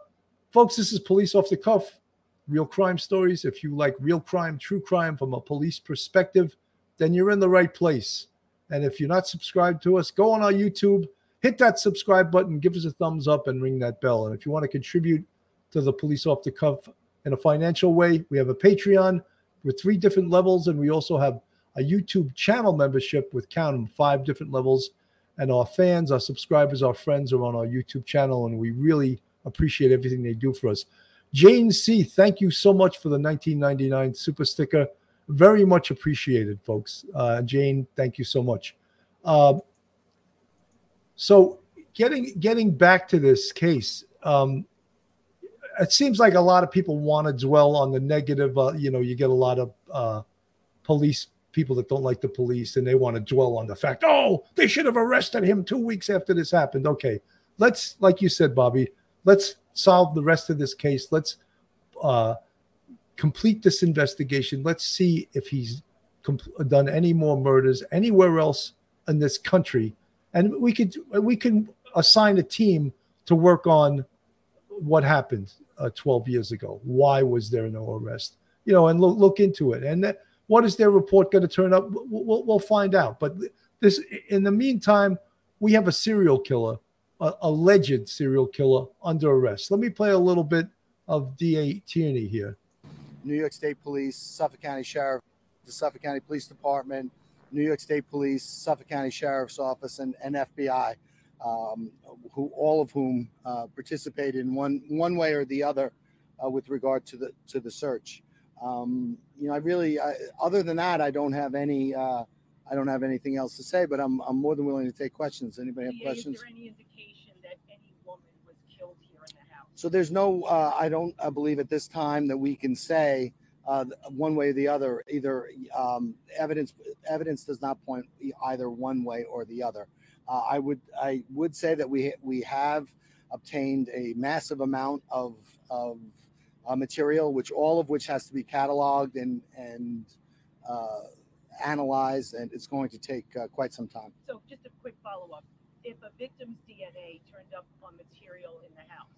folks, this is Police Off the Cuff, real crime stories. If you like real crime, true crime from a police perspective, then you're in the right place. And if you're not subscribed to us, go on our YouTube, hit that subscribe button, give us a thumbs up, and ring that bell. And if you want to contribute to the Police Off the Cuff in a financial way, we have a Patreon with three different levels, and we also have a YouTube channel membership with count them five different levels. And our fans, our subscribers, our friends are on our YouTube channel, and we really appreciate everything they do for us. Jane C, thank you so much for the 1999 super sticker. Very much appreciated, folks. Uh, Jane, thank you so much. Uh, so, getting getting back to this case, um, it seems like a lot of people want to dwell on the negative. Uh, you know, you get a lot of uh, police people that don't like the police, and they want to dwell on the fact, oh, they should have arrested him two weeks after this happened. Okay, let's, like you said, Bobby, let's solve the rest of this case. Let's uh, complete this investigation. Let's see if he's compl- done any more murders anywhere else in this country, and we could we can assign a team to work on what happened uh, 12 years ago. Why was there no arrest? You know, and look look into it. And what is their report going to turn up? We'll, we'll, we'll find out. But this, in the meantime, we have a serial killer, a alleged serial killer under arrest. Let me play a little bit of D.A. Tierney here. New York State Police, Suffolk County Sheriff, the Suffolk County Police Department, New York State Police, Suffolk County Sheriff's Office, and, and FBI, um, who all of whom uh, participated in one one way or the other uh, with regard to the to the search. Um, you know, I really, I, other than that, I don't have any. Uh, I don't have anything else to say, but I'm, I'm more than willing to take questions. Anybody have DA, questions? Is there any indication that any woman was killed here in the house? So there's no, uh, I don't uh, believe at this time that we can say uh, one way or the other. Either um, evidence evidence does not point either one way or the other. Uh, I would I would say that we we have obtained a massive amount of of uh, material, which all of which has to be cataloged and and uh, analyzed, and it's going to take quite some time. So just a quick follow-up. If a victim's DNA turned up on material in the house,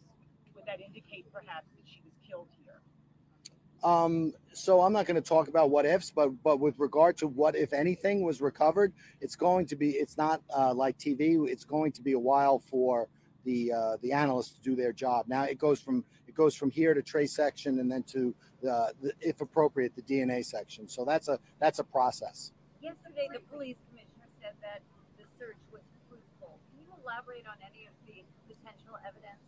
would that indicate perhaps that she was killed here? Um, so I'm not going to talk about what ifs, but but with regard to what if anything was recovered, it's going to be it's not uh, like TV. It's going to be a while for the uh, the analysts to do their job. Now it goes from it goes from here to trace section and then to the, the if appropriate the DNA section. So that's a that's a process. Yesterday, the police commissioner said that the search was fruitful. Can you elaborate on any of the potential evidence?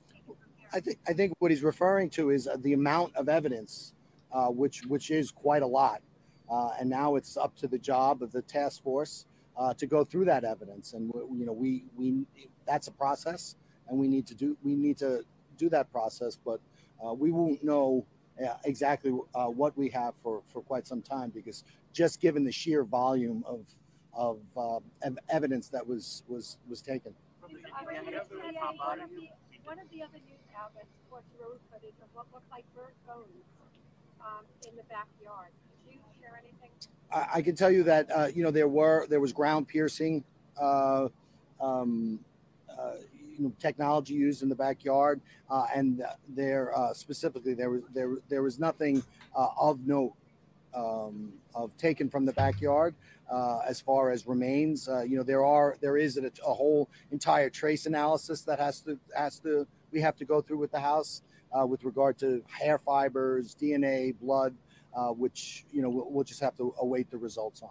I think I think what he's referring to is uh, the amount of evidence, uh, which which is quite a lot, uh, and now it's up to the job of the task force uh, to go through that evidence. And you know, we we that's a process, and we need to do we need to do that process. But uh, we won't know uh, exactly what we have for for quite some time because just given the sheer volume of of evidence that was was was taken. One of the, other news outlets caught drone footage of what looked like burnt bones um, in the backyard. Could you share anything? I, I can tell you that uh, you know there were there was ground piercing uh, um, uh, you know, technology used in the backyard, uh, and there uh, specifically there was there there was nothing uh, of note um, of taken from the backyard uh, as far as remains. Uh, you know there are there is a, a whole entire trace analysis that has to has to we have to go through with the house uh, with regard to hair fibers, DNA, blood uh, which you know we'll, we'll just have to await the results on.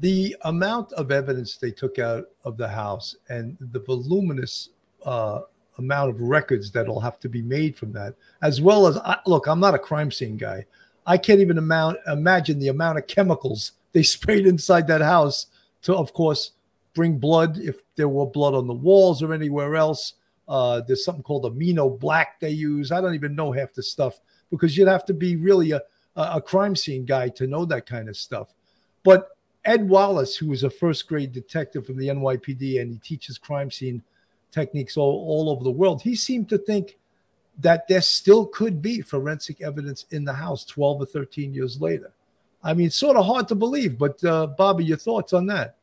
the amount of evidence they took out of the house and the voluminous uh, amount of records that'll have to be made from that, as well as I, look, I'm not a crime scene guy. I can't even amount, imagine the amount of chemicals they sprayed inside that house to, of course, bring blood if there were blood on the walls or anywhere else. Uh, there's something called amino black they use. I don't even know half the stuff because you'd have to be really a, a crime scene guy to know that kind of stuff. But Ed Wallace, who was a first grade detective from the NYPD and he teaches crime scene techniques all, all over the world, he seemed to think that there still could be forensic evidence in the house 12 or 13 years later. I mean, it's sort of hard to believe, but uh, Bobby, your thoughts on that?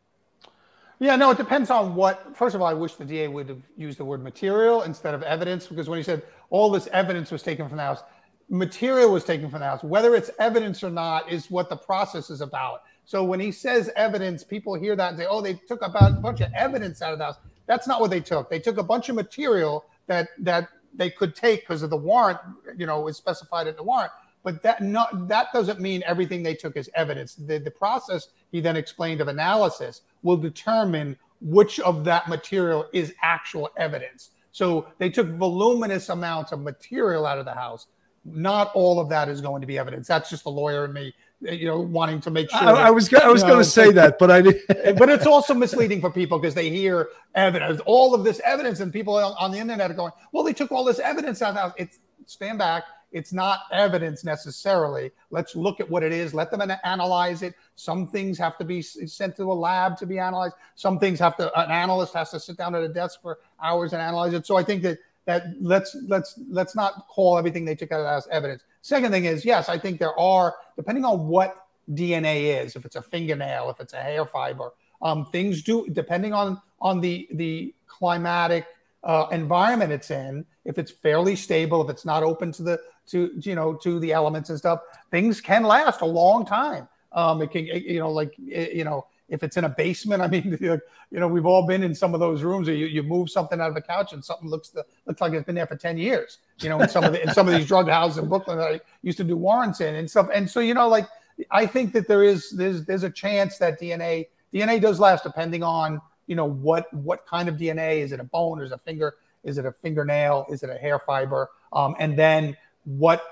Yeah, no, it depends on what. First of all, I wish the DA would have used the word material instead of evidence because when he said all this evidence was taken from the house, material was taken from the house. Whether it's evidence or not is what the process is about. So when he says evidence, people hear that and say, oh, they took about a bunch of evidence out of the house. That's not what they took. They took a bunch of material that that they could take because of the warrant, you know, is specified in the warrant. But that not that doesn't mean everything they took is evidence. The, the process he then explained of analysis will determine which of that material is actual evidence. So they took voluminous amounts of material out of the house. Not all of that is going to be evidence. That's just the lawyer and me, Uh, you know, wanting to make sure. I, that, I was I was going to say that, but I but it's also misleading for people because they hear evidence, all of this evidence, and people on, the internet are going, "Well, they took all this evidence out. It's stand back. It's not evidence necessarily. Let's look at what it is. Let them an- analyze it. Some things have to be sent to a lab to be analyzed. Some things have to. An analyst has to sit down at a desk for hours and analyze it. So I think that that let's let's let's not call everything they took out as evidence. Second thing is, yes, I think there are depending on what DNA is, if it's a fingernail, if it's a hair fiber, um, things do depending on on the the climatic uh, environment it's in. If it's fairly stable, if it's not open to the to you know to the elements and stuff, things can last a long time. Um, it can you know like you know if it's in a basement. I mean, you know, we've all been in some of those rooms where you, you move something out of the couch and something looks the, looks like it's been there for ten years. You know, in some of the, in some of these drug houses in Brooklyn that I used to do warrants in and stuff. And so you know, like I think that there is there's there's a chance that DNA DNA does last depending on you know what what kind of DNA is it a bone is it a finger is it a fingernail is it a hair fiber um, and then what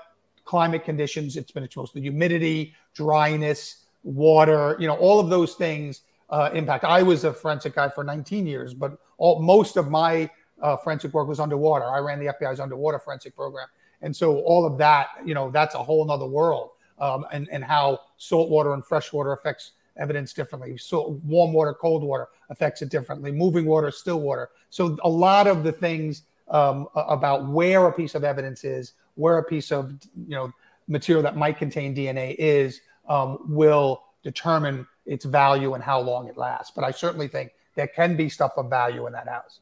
climate conditions it's been exposed to humidity dryness water you know all of those things uh, impact i was a forensic guy for 19 years but all most of my uh, forensic work was underwater i ran the fbi's underwater forensic program and so all of that you know that's a whole nother world um, and, and how salt water and fresh water affects evidence differently. So warm water, cold water affects it differently. Moving water, still water. So a lot of the things um, about where a piece of evidence is, where a piece of you know material that might contain DNA is, um, will determine its value and how long it lasts. But I certainly think there can be stuff of value in that house.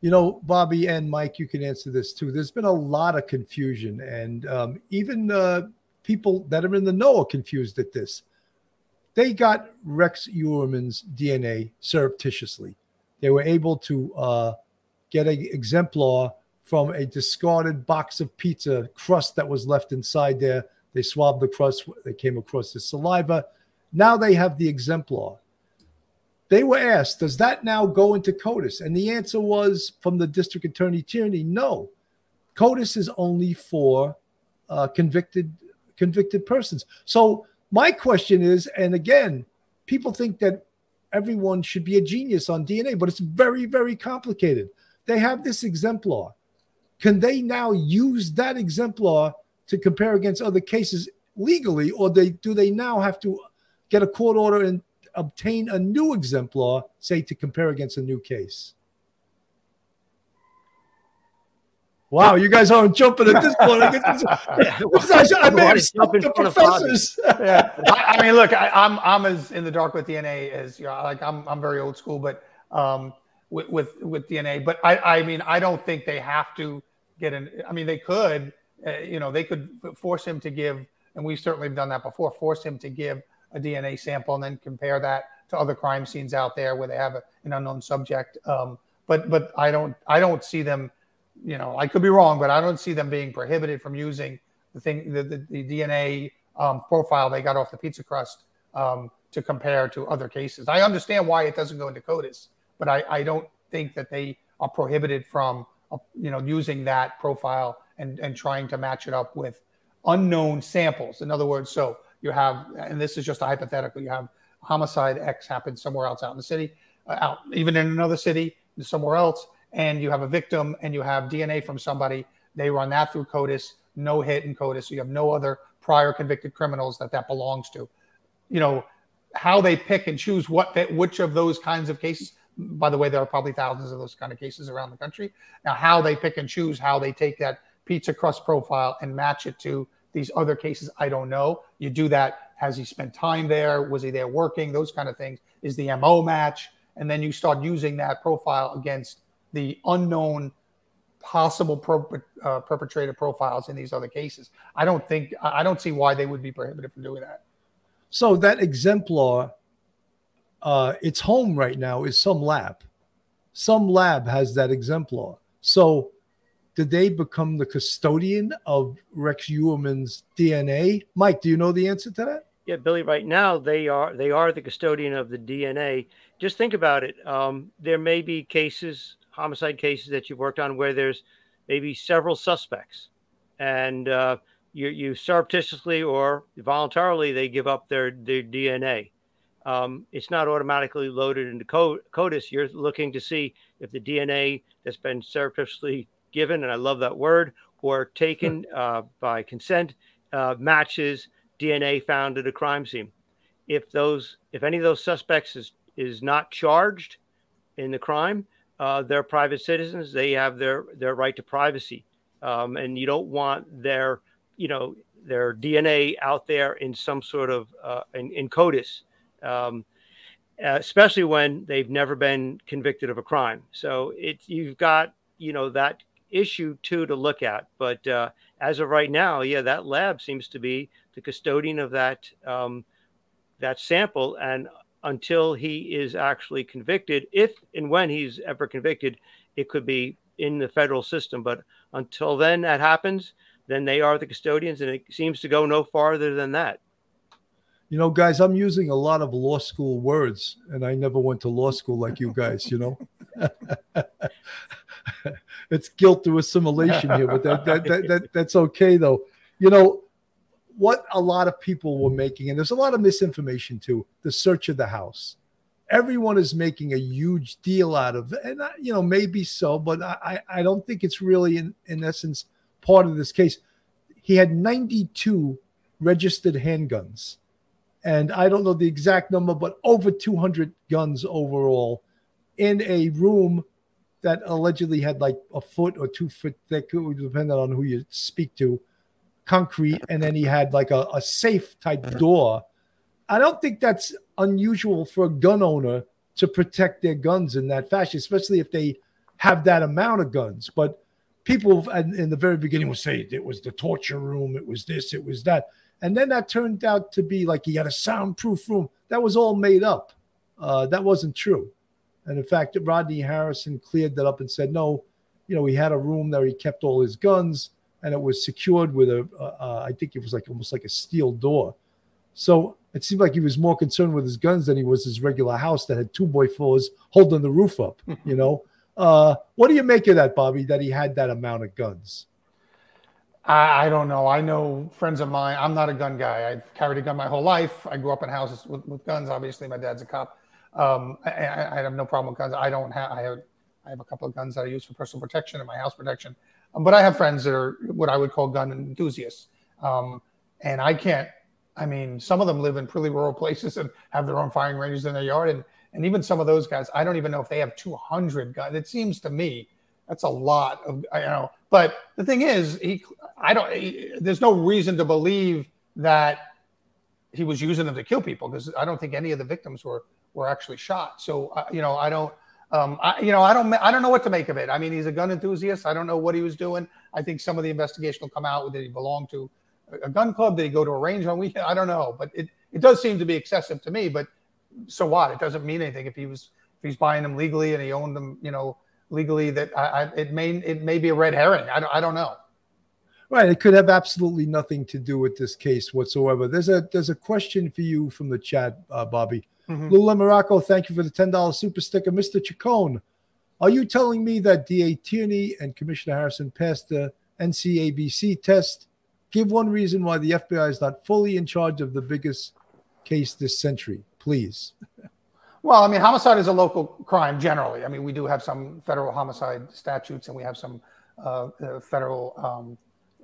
You know, Bobby and Mike, you can answer this too. There's been a lot of confusion, and um, even uh, people that are in the know are confused at this. They got Rex Heuermann's DNA surreptitiously. They were able to uh, get an exemplar from a discarded box of pizza crust that was left inside there. They swabbed the crust. They came across the saliva. Now they have the exemplar. They were asked, does that now go into CODIS? And the answer was from the district attorney Tierney, no. CODIS is only for uh, convicted convicted persons. So my question is, and again, people think that everyone should be a genius on DNA, but it's very, very complicated. They have this exemplar. Can they now use that exemplar to compare against other cases legally, or they do they now have to get a court order and obtain a new exemplar, say to compare against a new case? Wow, you guys aren't jumping at this point. I, guess it's, I, I may have stopped the professors. yeah, I, I, mean, look, I, am I'm, I'm as in the dark with DNA as you know, like I'm I'm very old school, but um, with with with DNA. But I I mean, I don't think they have to get an. I mean, they could, uh, you know, they could force him to give, and we've certainly done that before. Force him to give a DNA sample and then compare that to other crime scenes out there where they have a, an unknown subject. Um, but but I don't I don't see them you know, I could be wrong, but I don't see them being prohibited from using the thing, the, the, the DNA um, profile they got off the pizza crust um, to compare to other cases. I understand why it doesn't go into CODIS, but I, I don't think that they are prohibited from, uh, you know, using that profile and, and trying to match it up with unknown samples. In other words, so you have, and this is just a hypothetical, you have homicide X happen somewhere else out in the city, uh, out even in another city, somewhere else and you have a victim and you have DNA from somebody, they run that through CODIS, no hit in CODIS. So you have no other prior convicted criminals that that belongs to. You know, how they pick and choose what which of those kinds of cases. By the way, there are probably thousands of those kind of cases around the country. Now, how they pick and choose how they take that pizza crust profile and match it to these other cases. I don't know. You do that. Has he spent time there? Was he there working? Those kind of things. Is the MO match? And then you start using that profile against the unknown possible uh, perpetrator profiles in these other cases. I don't think, I don't see why they would be prohibited from doing that. So that exemplar, uh, its home right now is some lab. Some lab has that exemplar. So did they become the custodian of Rex Heuermann's DNA? Mike, do you know the answer to that? Yeah, Billy. Right now, they are they are the custodian of the DNA. Just think about it. Um, there may be cases, homicide cases that you've worked on, where there's maybe several suspects, and uh, you you surreptitiously or voluntarily they give up their their DNA. Um, it's not automatically loaded into CODIS. You're looking to see if the DNA that's been surreptitiously given, and I love that word, or taken uh, by consent uh, matches DNA found at a crime scene. If those, if any of those suspects is is not charged in the crime, uh, they're private citizens. They have their their right to privacy, um, and you don't want their you know their DNA out there in some sort of uh, in, in CODIS. Um, especially when they've never been convicted of a crime. So it's you've got you know that issue too to look at. But uh, as of right now, yeah, that lab seems to be the custodian of that um, that sample, and until he is actually convicted, if and when he's ever convicted, it could be in the federal system. But until then, that happens, then they are the custodians, and it seems to go no farther than that. You know, guys, I'm using a lot of law school words, and I never went to law school like you guys. You know. it's guilt through assimilation here, but that, that, that, that, that's okay though. You know, what a lot of people were making, and there's a lot of misinformation too, the search of the house. Everyone is making a huge deal out of. And, you know, maybe so, but I, I don't think it's really, in, in essence, part of this case. He had 92 registered handguns. And I don't know the exact number, but over 200 guns overall in a room that allegedly had like a foot or two foot thick, depending on who you speak to, concrete, and then he had like a, a safe type door. I don't think that's unusual for a gun owner to protect their guns in that fashion, especially if they have that amount of guns. But people in the very beginning would say it was the torture room, it was this, it was that. And then that turned out to be like he had a soundproof room. That was all made up. Uh, that wasn't true. And in fact, Rodney Harrison cleared that up and said, no, you know, he had a room there, he kept all his guns, and it was secured with a, uh, uh, I think it was like almost like a steel door. So it seemed like he was more concerned with his guns than he was his regular house that had two by fours holding the roof up. You know, uh, what do you make of that, Bobby? That he had that amount of guns? I, I, don't know. I know friends of mine. I'm not a gun guy. I've carried a gun my whole life. I grew up in houses with, with guns. Obviously, my dad's a cop. Um, I, I, have no problem with guns. I don't have. I have. I have a couple of guns that I use for personal protection and my house protection. Um, but I have friends that are what I would call gun enthusiasts. Um, and I can't. I mean, some of them live in pretty rural places and have their own firing ranges in their yard. And and even some of those guys, I don't even know if they have 200 guns. It seems to me that's a lot of you know. But the thing is, he. I don't. He, there's no reason to believe that he was using them to kill people because I don't think any of the victims were were actually shot. So uh, you know, I don't. Um, I, you know, I don't, I don't know what to make of it. I mean, he's a gun enthusiast. I don't know what he was doing. I think some of the investigation will come out. Did he belong to a gun club? Did he go to a range on weekend? I don't know, but it, it does seem to be excessive to me. But so what? It doesn't mean anything if he was if he's buying them legally and he owned them, you know, legally. That I, I, it may it may be a red herring. I don't, I don't know. Right. It could have absolutely nothing to do with this case whatsoever. There's a there's a question for you from the chat, uh, Bobby. Mm-hmm. Lula Morocco, thank you for the $10 super sticker. Mr. Chacon, are you telling me that DA Tierney and Commissioner Harrison passed the NCABC test? Give one reason why the FBI is not fully in charge of the biggest case this century, please. Well, I mean, homicide is a local crime generally. I mean, we do have some federal homicide statutes and we have some uh, uh, federal um,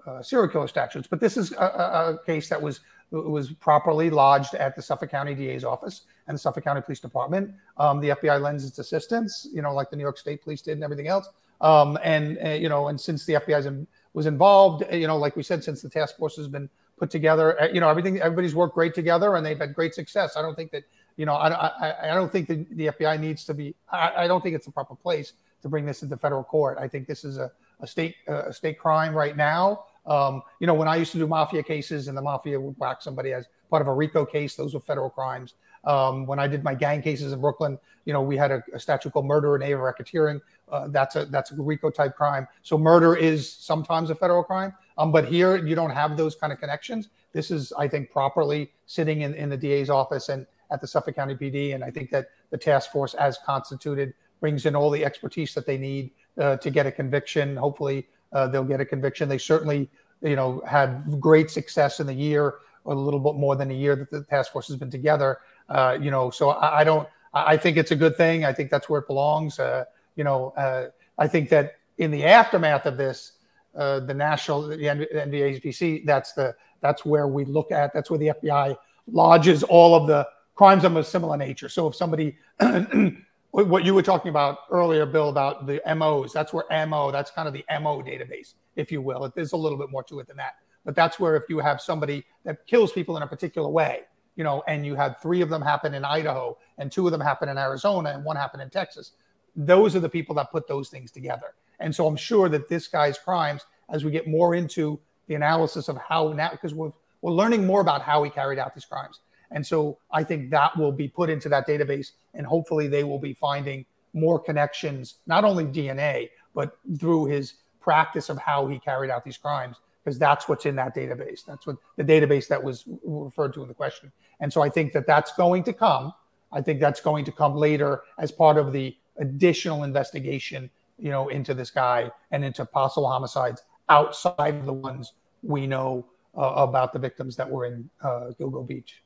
uh, serial killer statutes, but this is a, a, a case that was was properly lodged at the Suffolk County DA's office and the Suffolk County Police Department. Um, the FBI lends its assistance, you know, like the New York State Police did and everything else. Um, and uh, you know, and since the FBI was involved. uh, You know, like we said, since the task force has been put together, uh, you know, everything everybody's worked great together and they've had great success. I don't think that you know, I I, I don't think that the FBI needs to be. I, I don't think it's the proper place to bring this into federal court. I think this is a a state uh, a state crime right now. Um, you know, when I used to do mafia cases and the mafia would whack somebody as part of a RICO case, those were federal crimes. Um, when I did my gang cases in Brooklyn, you know, we had a, a statute called murder and of racketeering. Uh, that's a that's a RICO type crime. So murder is sometimes a federal crime. Um, but here you don't have those kind of connections. This is, I think, properly sitting in, in the DA's office and at the Suffolk County PD. And I think that the task force, as constituted, brings in all the expertise that they need uh, to get a conviction. Hopefully, uh, they'll get a conviction. They certainly, you know, had great success in the year, or a little bit more than a year that the task force has been together. Uh, you know, so I, I don't. I think it's a good thing. I think that's where it belongs. Uh, you know, uh, I think that in the aftermath of this, uh, the national, the NVAPC, that's the that's where we look at. That's where the FBI lodges all of the crimes of a similar nature. So if somebody, what you were talking about earlier, Bill, about the MOs, that's where MO, that's kind of the MO database, if you will. There's a little bit more to it than that. But that's where if you have somebody that kills people in a particular way, you know, and you had three of them happen in Idaho and two of them happen in Arizona and one happened in Texas, those are the people that put those things together. And so I'm sure that this guy's crimes, as we get more into the analysis of how now, because we're, we're learning more about how he carried out these crimes. And so I think that will be put into that database, and hopefully they will be finding more connections, not only DNA, but through his practice of how he carried out these crimes, because that's what's in that database. That's what the database that was referred to in the question. And so I think that that's going to come. I think that's going to come later as part of the additional investigation, you know, into this guy and into possible homicides outside of the ones we know uh, about the victims that were in uh, Gilgo Beach.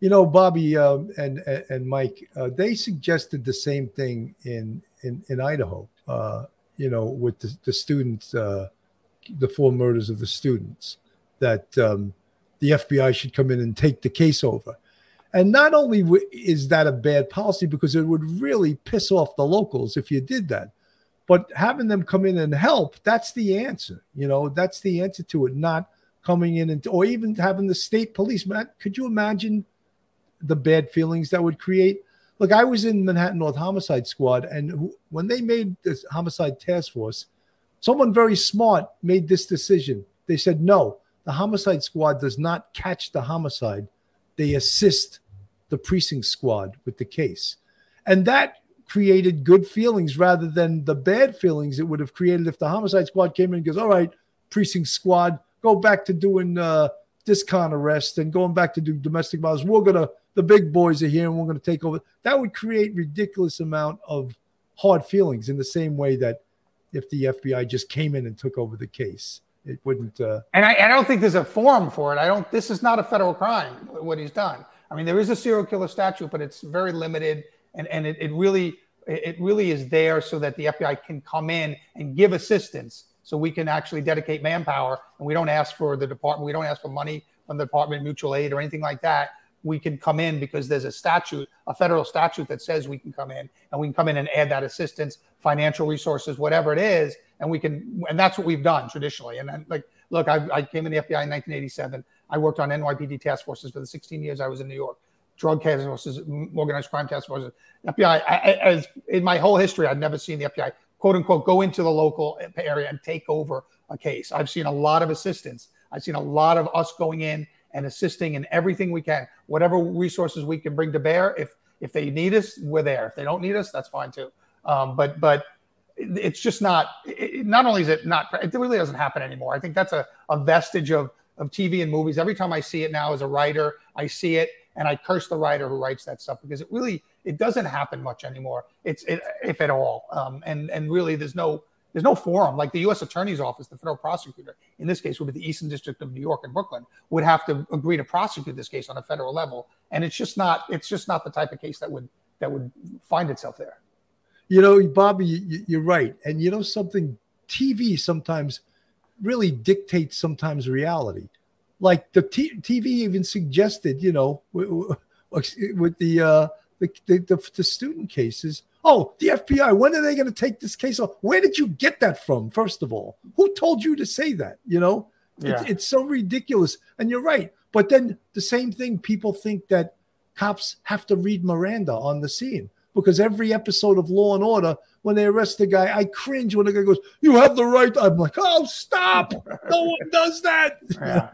You know, Bobby and, and and Mike, uh, they suggested the same thing in in in Idaho. Uh, you know, with the, the students, uh, the four murders of the students, that um, the FBI should come in and take the case over. And not only w- is that a bad policy because it would really piss off the locals if you did that, but having them come in and help, that's the answer. You know, that's the answer to it, not coming in and or even having the state police. Man, could you imagine the bad feelings that would create? Look, I was in Manhattan North Homicide Squad, and when they made this homicide task force, someone very smart made this decision. They said, no, the homicide squad does not catch the homicide, they assist the precinct squad with the case. And that created good feelings rather than the bad feelings it would have created if the homicide squad came in and goes, all right, precinct squad, go back to doing uh, discount arrest and going back to do domestic violence. We're gonna the big boys are here and we're gonna take over. That would create ridiculous amount of hard feelings in the same way that if the FBI just came in and took over the case, it wouldn't. Uh, And I, I don't think there's a forum for it. I don't. This is not a federal crime. What he's done. I mean, there is a serial killer statute, but it's very limited, and and it, it really it really is there so that the FBI can come in and give assistance, so we can actually dedicate manpower, and we don't ask for the department. We don't ask for money from the Department Mutual Aid or anything like that. We can come in because there's a statute, a federal statute that says we can come in, and we can come in and add that assistance, financial resources, whatever it is, and we can, and that's what we've done traditionally. And then, like, look, I, I came in the FBI in 1987. I worked on NYPD task forces for the 16 years I was in New York, drug task forces, organized crime task forces. FBI, I, I, as in my whole history, I've never seen the FBI quote unquote go into the local area and take over a case. I've seen a lot of assistance. I've seen a lot of us going in and assisting in everything we can, whatever resources we can bring to bear. If if they need us, we're there. If they don't need us, that's fine too. Um, but but it's just not. It, not only is it not, it really doesn't happen anymore. I think that's a, a vestige of of TV and movies. Every time I see it now as a writer, I see it and I curse the writer who writes that stuff because it really it doesn't happen much anymore. It's it, if at all. Um, and and really, there's no there's no forum like the U.S. Attorney's Office, the federal prosecutor in this case would be the Eastern District of New York and Brooklyn would have to agree to prosecute this case on a federal level, and it's just not it's just not the type of case that would that would find itself there. You know, Bobby, you, you're right, and you know something. TV sometimes really dictates sometimes reality. Like the t- TV even suggested, you know, with, with the, uh, the, the the student cases. Oh, the FBI, when are they going to take this case off? Where did you get that from, first of all? Who told you to say that? You know, Yeah. it's, it's so ridiculous. And you're right. But then the same thing, people think that cops have to read Miranda on the scene because every episode of Law and Order, when they arrest the guy, I cringe when the guy goes, You have the right. I'm like, Oh, stop. No one does that. Yeah.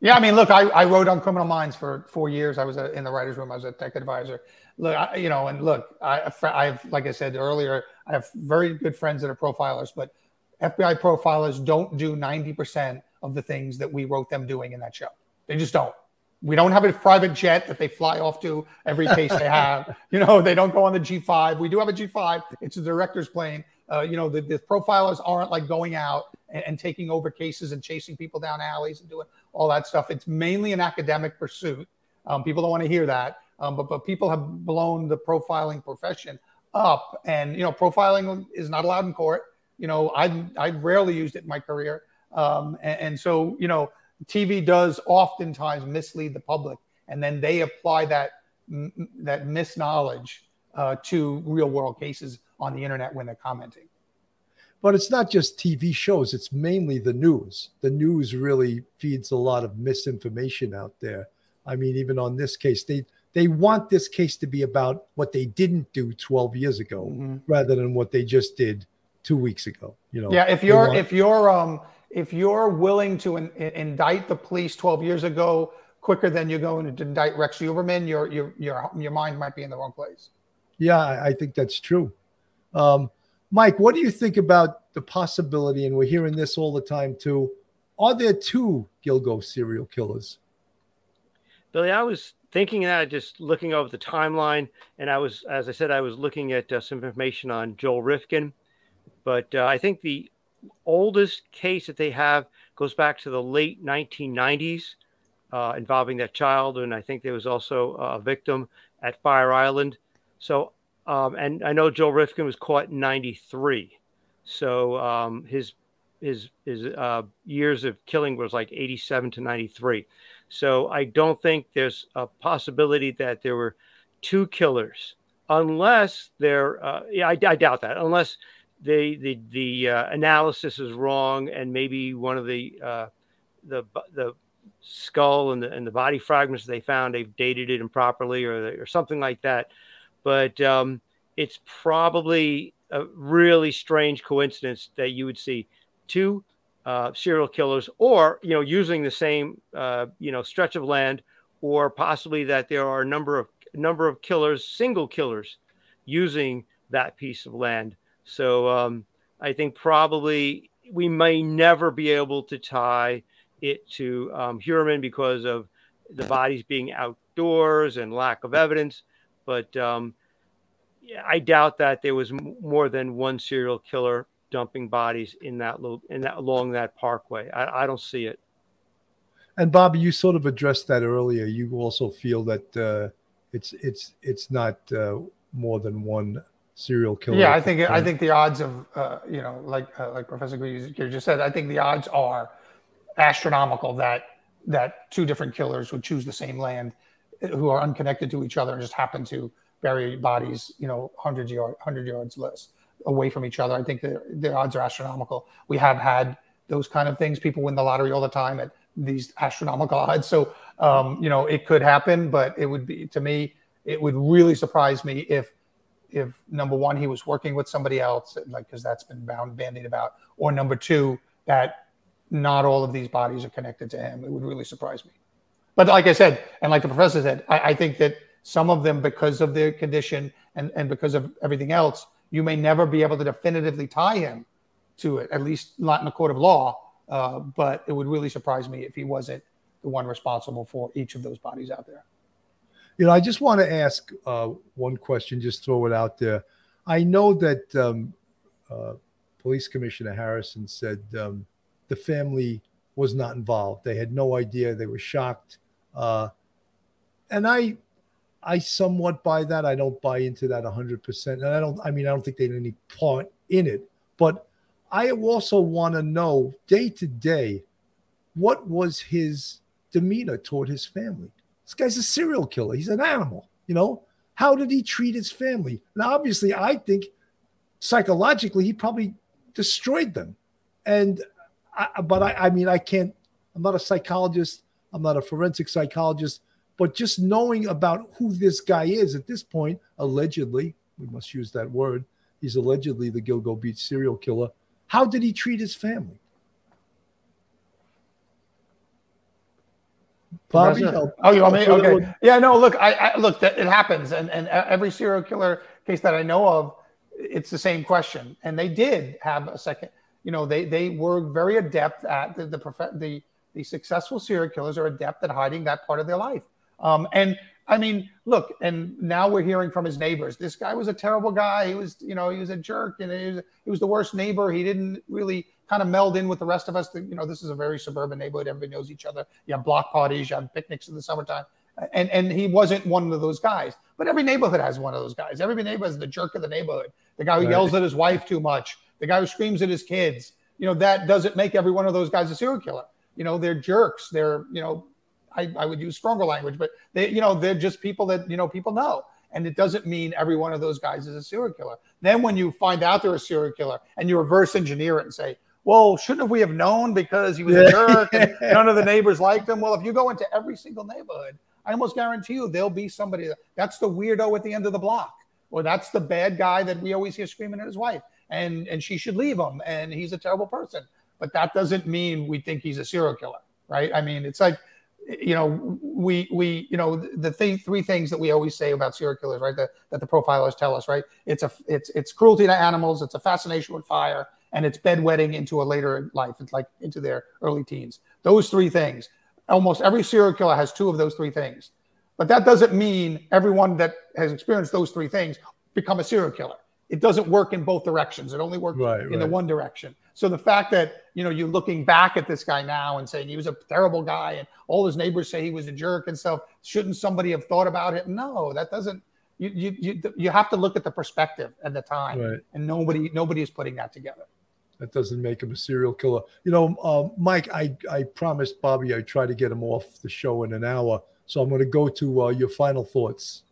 Yeah, I mean, look, I, I wrote on Criminal Minds for four years. I was a, in the writers' room. I was a tech advisor. Look, I, you know, and look, I, I have, like I said earlier, I have very good friends that are profilers, but FBI profilers don't do ninety percent of the things that we wrote them doing in that show. They just don't. We don't have a private jet that they fly off to every case they have. You know, they don't go on the G5. We do have a G5. It's a director's plane. Uh, you know, the, the profilers aren't like going out and, and taking over cases and chasing people down alleys and doing all that stuff. It's mainly an academic pursuit. Um, people don't want to hear that, um, but but people have blown the profiling profession up, and you know, profiling is not allowed in court. You know, I've I've rarely used it in my career, um, and, and so you know, TV does oftentimes mislead the public, and then they apply that that misknowledge uh, to real world cases on the internet when they're commenting. But it's not just TV shows, it's mainly the news. The news really feeds a lot of misinformation out there. I mean, even on this case, they they want this case to be about what they didn't do 12 years ago rather than what they just did two weeks ago. You know, Yeah, if you're want- if you're um if you're willing to in, in- indict the police 12 years ago quicker than you're going to indict Rex Heuermann, your your your your mind might be in the wrong place. Yeah, I I think that's true. Um, Mike, what do you think about the possibility? And we're hearing this all the time too. Are there two Gilgo serial killers? Billy, I was thinking that just looking over the timeline, and I was, as I said, I was looking at uh, some information on Joel Rifkin, but uh, I think the oldest case that they have goes back to the late 1990s uh, involving that child, and I think there was also a victim at Fire Island. So, um, and I know Joel Rifkin was caught in '93, so um, his his his uh, years of killing was like 87 to 93. So I don't think there's a possibility that there were two killers, unless they're. Uh, yeah, I, I doubt that. Unless the the the uh, analysis is wrong, and maybe one of the uh, the the skull and the and the body fragments they found they've dated it improperly or or something like that. But um, it's probably a really strange coincidence that you would see two uh, serial killers, or you know, using the same uh, you know stretch of land, or possibly that there are a number of number of killers, single killers, using that piece of land. So um, I think probably we may never be able to tie it to um, Heuermann because of the bodies being outdoors and lack of evidence. But um, I doubt that there was more than one serial killer dumping bodies in that lo- in that along that parkway. I, I don't see it. And Bobby, you sort of addressed that earlier. You also feel that uh, it's it's it's not uh, more than one serial killer. Yeah, I think I think the odds of uh, you know, like uh, like Professor Greaves just said, I think the odds are astronomical that that two different killers would choose the same land, who are unconnected to each other and just happen to bury bodies, you know, hundred yard hundred yards less away from each other. I think the the odds are astronomical. We have had those kind of things. People win the lottery all the time at these astronomical odds. So um, you know, it could happen, but it would be to me, it would really surprise me if if number one he was working with somebody else like because that's been bound bandied about or number two that not all of these bodies are connected to him it would really surprise me but like i said and like the professor said i, I think that some of them because of their condition and, and because of everything else you may never be able to definitively tie him to it at least not in a court of law uh, but it would really surprise me if he wasn't the one responsible for each of those bodies out there You know, I just want to ask uh, one question, just throw it out there. I know that um, uh, Police Commissioner Harrison said um, the family was not involved. They had no idea. They were shocked. Uh, and I, I somewhat buy that. I don't buy into that 100%. And I don't, I mean, I don't think they had any part in it. But I also want to know day to day what was his demeanor toward his family? This guy's a serial killer. He's an animal. You know, How did he treat his family? Now, obviously, I think psychologically he probably destroyed them. And I, but I, I mean, I can't. I'm not a psychologist. I'm not a forensic psychologist. But just knowing about who this guy is at this point, allegedly, we must use that word. He's allegedly the Gilgo Beach serial killer. How did he treat his family? Bobby, oh, you want me? Okay. Yeah, no. Look, I, I look. That it happens, and and every serial killer case that I know of, it's the same question. And they did have a second. You know, they they were very adept at the the the, the successful serial killers are adept at hiding that part of their life. Um, and I mean, look, and now we're hearing from his neighbors. This guy was a terrible guy. He was, you know, he was a jerk, and he was, he was the worst neighbor. He didn't really kind of meld in with the rest of us. You know, this is a very suburban neighborhood. Everybody knows each other. You have block parties, you have picnics in the summertime. And and he wasn't one of those guys. But every neighborhood has one of those guys. Every neighborhood is the jerk of the neighborhood. The guy who right. yells at his wife too much. The guy who screams at his kids. You know, that doesn't make every one of those guys a serial killer. You know, they're jerks. They're, you know, I, I would use stronger language, but they, you know, they're just people that, you know, people know. And it doesn't mean every one of those guys is a serial killer. Then when you find out they're a serial killer and you reverse engineer it and say, well, shouldn't we have known because he was a jerk and none of the neighbors liked him? Well, if you go into every single neighborhood, I almost guarantee you there'll be somebody that, that's the weirdo at the end of the block, or that's the bad guy that we always hear screaming at his wife, and and she should leave him, and he's a terrible person. But that doesn't mean we think he's a serial killer, right? I mean, it's like you know we we you know the th- three things that we always say about serial killers right that, that the profilers tell us right it's a it's it's cruelty to animals it's a fascination with fire and it's bedwetting into a later life. It's like into their early teens. Those three things. Almost every serial killer has two of those three things. But that doesn't mean everyone that has experienced those three things become a serial killer. It doesn't work in both directions. It only works right, in right. the one direction. So the fact that you know you're looking back at this guy now and saying he was a terrible guy and all his neighbors say he was a jerk and stuff, shouldn't somebody have thought about it? No, that doesn't. You you you, you have to look at the perspective and the time, right. and nobody nobody is putting that together. That doesn't make him a serial killer. You know, uh, Mike, I, I promised Bobby I'd try to get him off the show in an hour. So I'm going to go to uh, your final thoughts.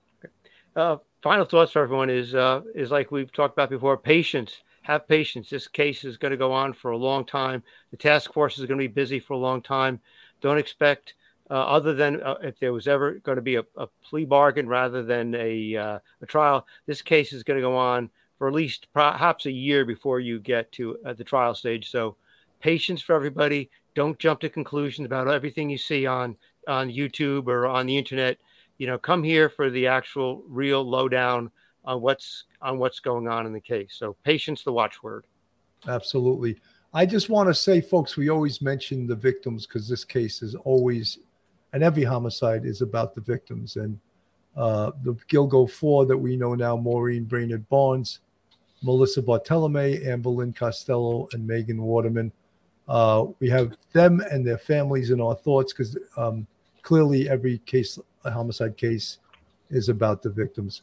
Uh, final thoughts for everyone is uh, is like we've talked about before. Patience. Have patience. This case is going to go on for a long time. The task force is going to be busy for a long time. Don't expect, uh, other than uh, if there was ever going to be a, a plea bargain rather than a uh, a trial, this case is going to go on for at least perhaps a year before you get to uh, the trial stage. So, patience for everybody. Don't jump to conclusions about everything you see on on YouTube or on the internet. You know, come here for the actual real lowdown on what's on what's going on in the case. So, patience, the watchword. Absolutely. I just want to say, folks, we always mention the victims because this case is always, and every homicide is about the victims. And uh, the Gilgo Four that we know now, Maureen Brainard Barnes, Melissa Barthelemy, Amber Lynn Costello, and Megan Waterman. Uh, we have them and their families in our thoughts because um, clearly every case, a homicide case, is about the victims.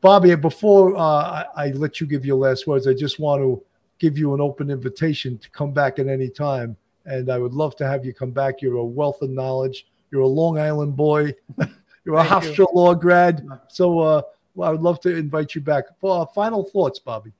Bobby, before uh, I, I, let you give your last words, I just want to give you an open invitation to come back at any time. And I would love to have you come back. You're a wealth of knowledge. You're a Long Island boy. You're a Hofstra Law grad. So, uh, well, I would love to invite you back. For uh, final thoughts, Bobby.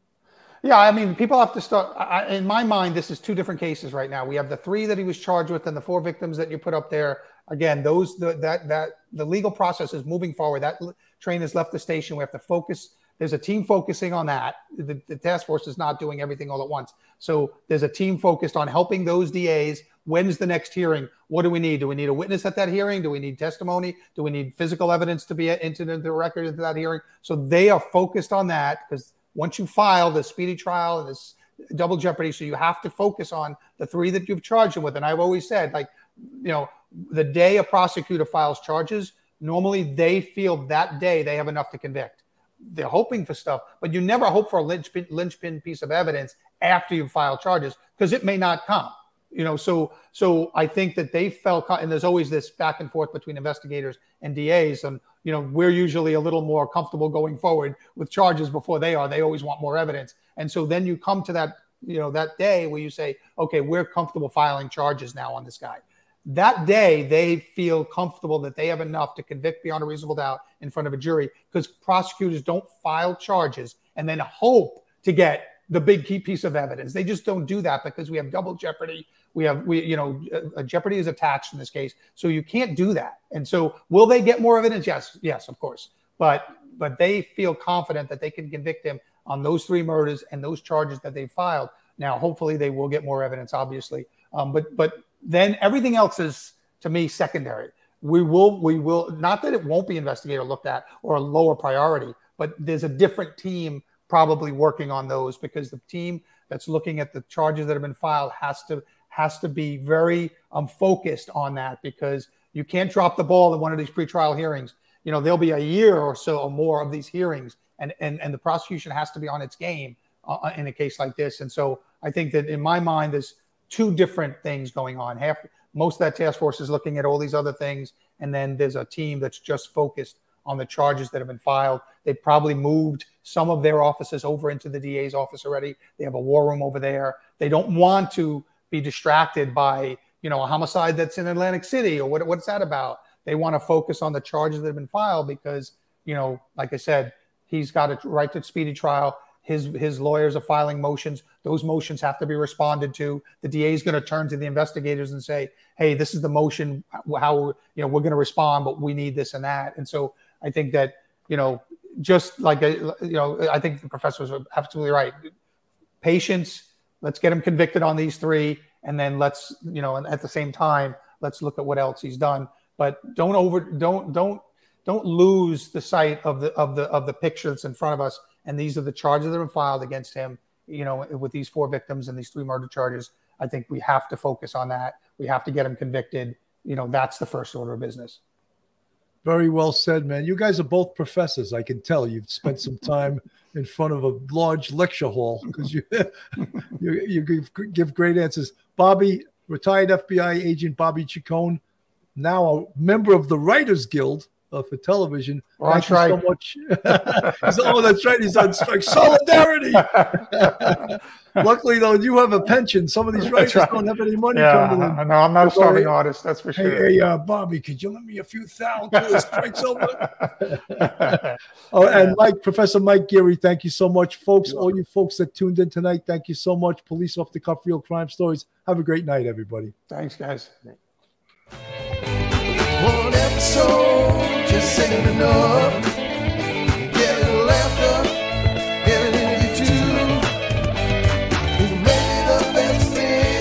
Yeah, I mean, people have to start. I, in my mind, this is two different cases right now. We have the three that he was charged with, and the four victims that you put up there. Again, those the, that that the legal process is moving forward. That train has left the station. We have to focus. There's a team focusing on that. The, the task force is not doing everything all at once. So there's a team focused on helping those DAs. When's the next hearing? What do we need? Do we need a witness at that hearing? Do we need testimony? Do we need physical evidence to be entered into the record into that hearing? So they are focused on that because once you file the speedy trial and this double jeopardy, so you have to focus on the three that you've charged them with. And I've always said, like, you know, the day a prosecutor files charges, normally they feel that day they have enough to convict. They're hoping for stuff, but you never hope for a linchpin, linchpin piece of evidence after you file charges because it may not come you know? So so i think that they felt and there's always this back and forth between investigators and das and you know we're usually a little more comfortable going forward with charges before they are. They always want more evidence. And so then you come to that you know that day where you say okay we're comfortable filing charges now on this guy that day they feel comfortable that they have enough to convict beyond a reasonable doubt in front of a jury because prosecutors don't file charges and then hope to get the big key piece of evidence. They just don't do that because we have double jeopardy. We have we you know uh, jeopardy is attached in this case, so you can't do that. And so will they get more evidence? Yes, yes, of course. But but they feel confident that they can convict him on those three murders and those charges that they filed. Now, hopefully, they will get more evidence, obviously. Um, but but then everything else is to me secondary. We will we will not that it won't be investigated or looked at or a lower priority, but there's a different team probably working on those because the team that's looking at the charges that have been filed has to has to be very um, focused on that because you can't drop the ball in one of these pretrial hearings. You know, there'll be a year or so or more of these hearings, and and and the prosecution has to be on its game uh, uh in a case like this. And so I think that in my mind, there's two different things going on. Half most of that task force is looking at all these other things, and then there's a team that's just focused on the charges that have been filed. They probably moved some of their offices over into the DA's office already. They have a war room over there. They don't want to be distracted by, you know, a homicide that's in Atlantic City or what, what's that about? They want to focus on the charges that have been filed because, you know, like I said, he's got a right to speedy trial. His his lawyers are filing motions. Those motions have to be responded to. The DA is going to turn to the investigators and say, "Hey, this is the motion. How you know we're going to respond, but we need this and that." And so I think that you know, just like you know, I think the professor was absolutely right. Patience. Let's get him convicted on these three, and then let's you know, and at the same time, let's look at what else he's done. But don't over don't don't don't lose the sight of the of the of the picture that's in front of us. And these are the charges that have been filed against him. You know, with these four victims and these three murder charges. I think we have to focus on that. We have to get him convicted. You know, that's the first order of business. Very well said, man. You guys are both professors. I can tell you've spent some time in front of a large lecture hall because you, you, you give, give great answers. Bobby, retired FBI agent Bobby Chacon, now a member of the Writers Guild uh, for television. Well, Thank that's you so much. oh, that's right. He's on strike. Solidarity. Luckily, though, you have a pension. Some of these writers right. don't have any money yeah, coming in. No, I'm not a starving hey, artist. That's for sure. Hey, hey uh, Bobby, could you lend me a few thousand until the strike's over? oh, and Mike, Professor Mike Geary, thank you so much, folks. All you folks that tuned in tonight, thank you so much. Police off the cuff, real crime stories. Have a great night, everybody. Thanks, guys. One episode just ain't enough.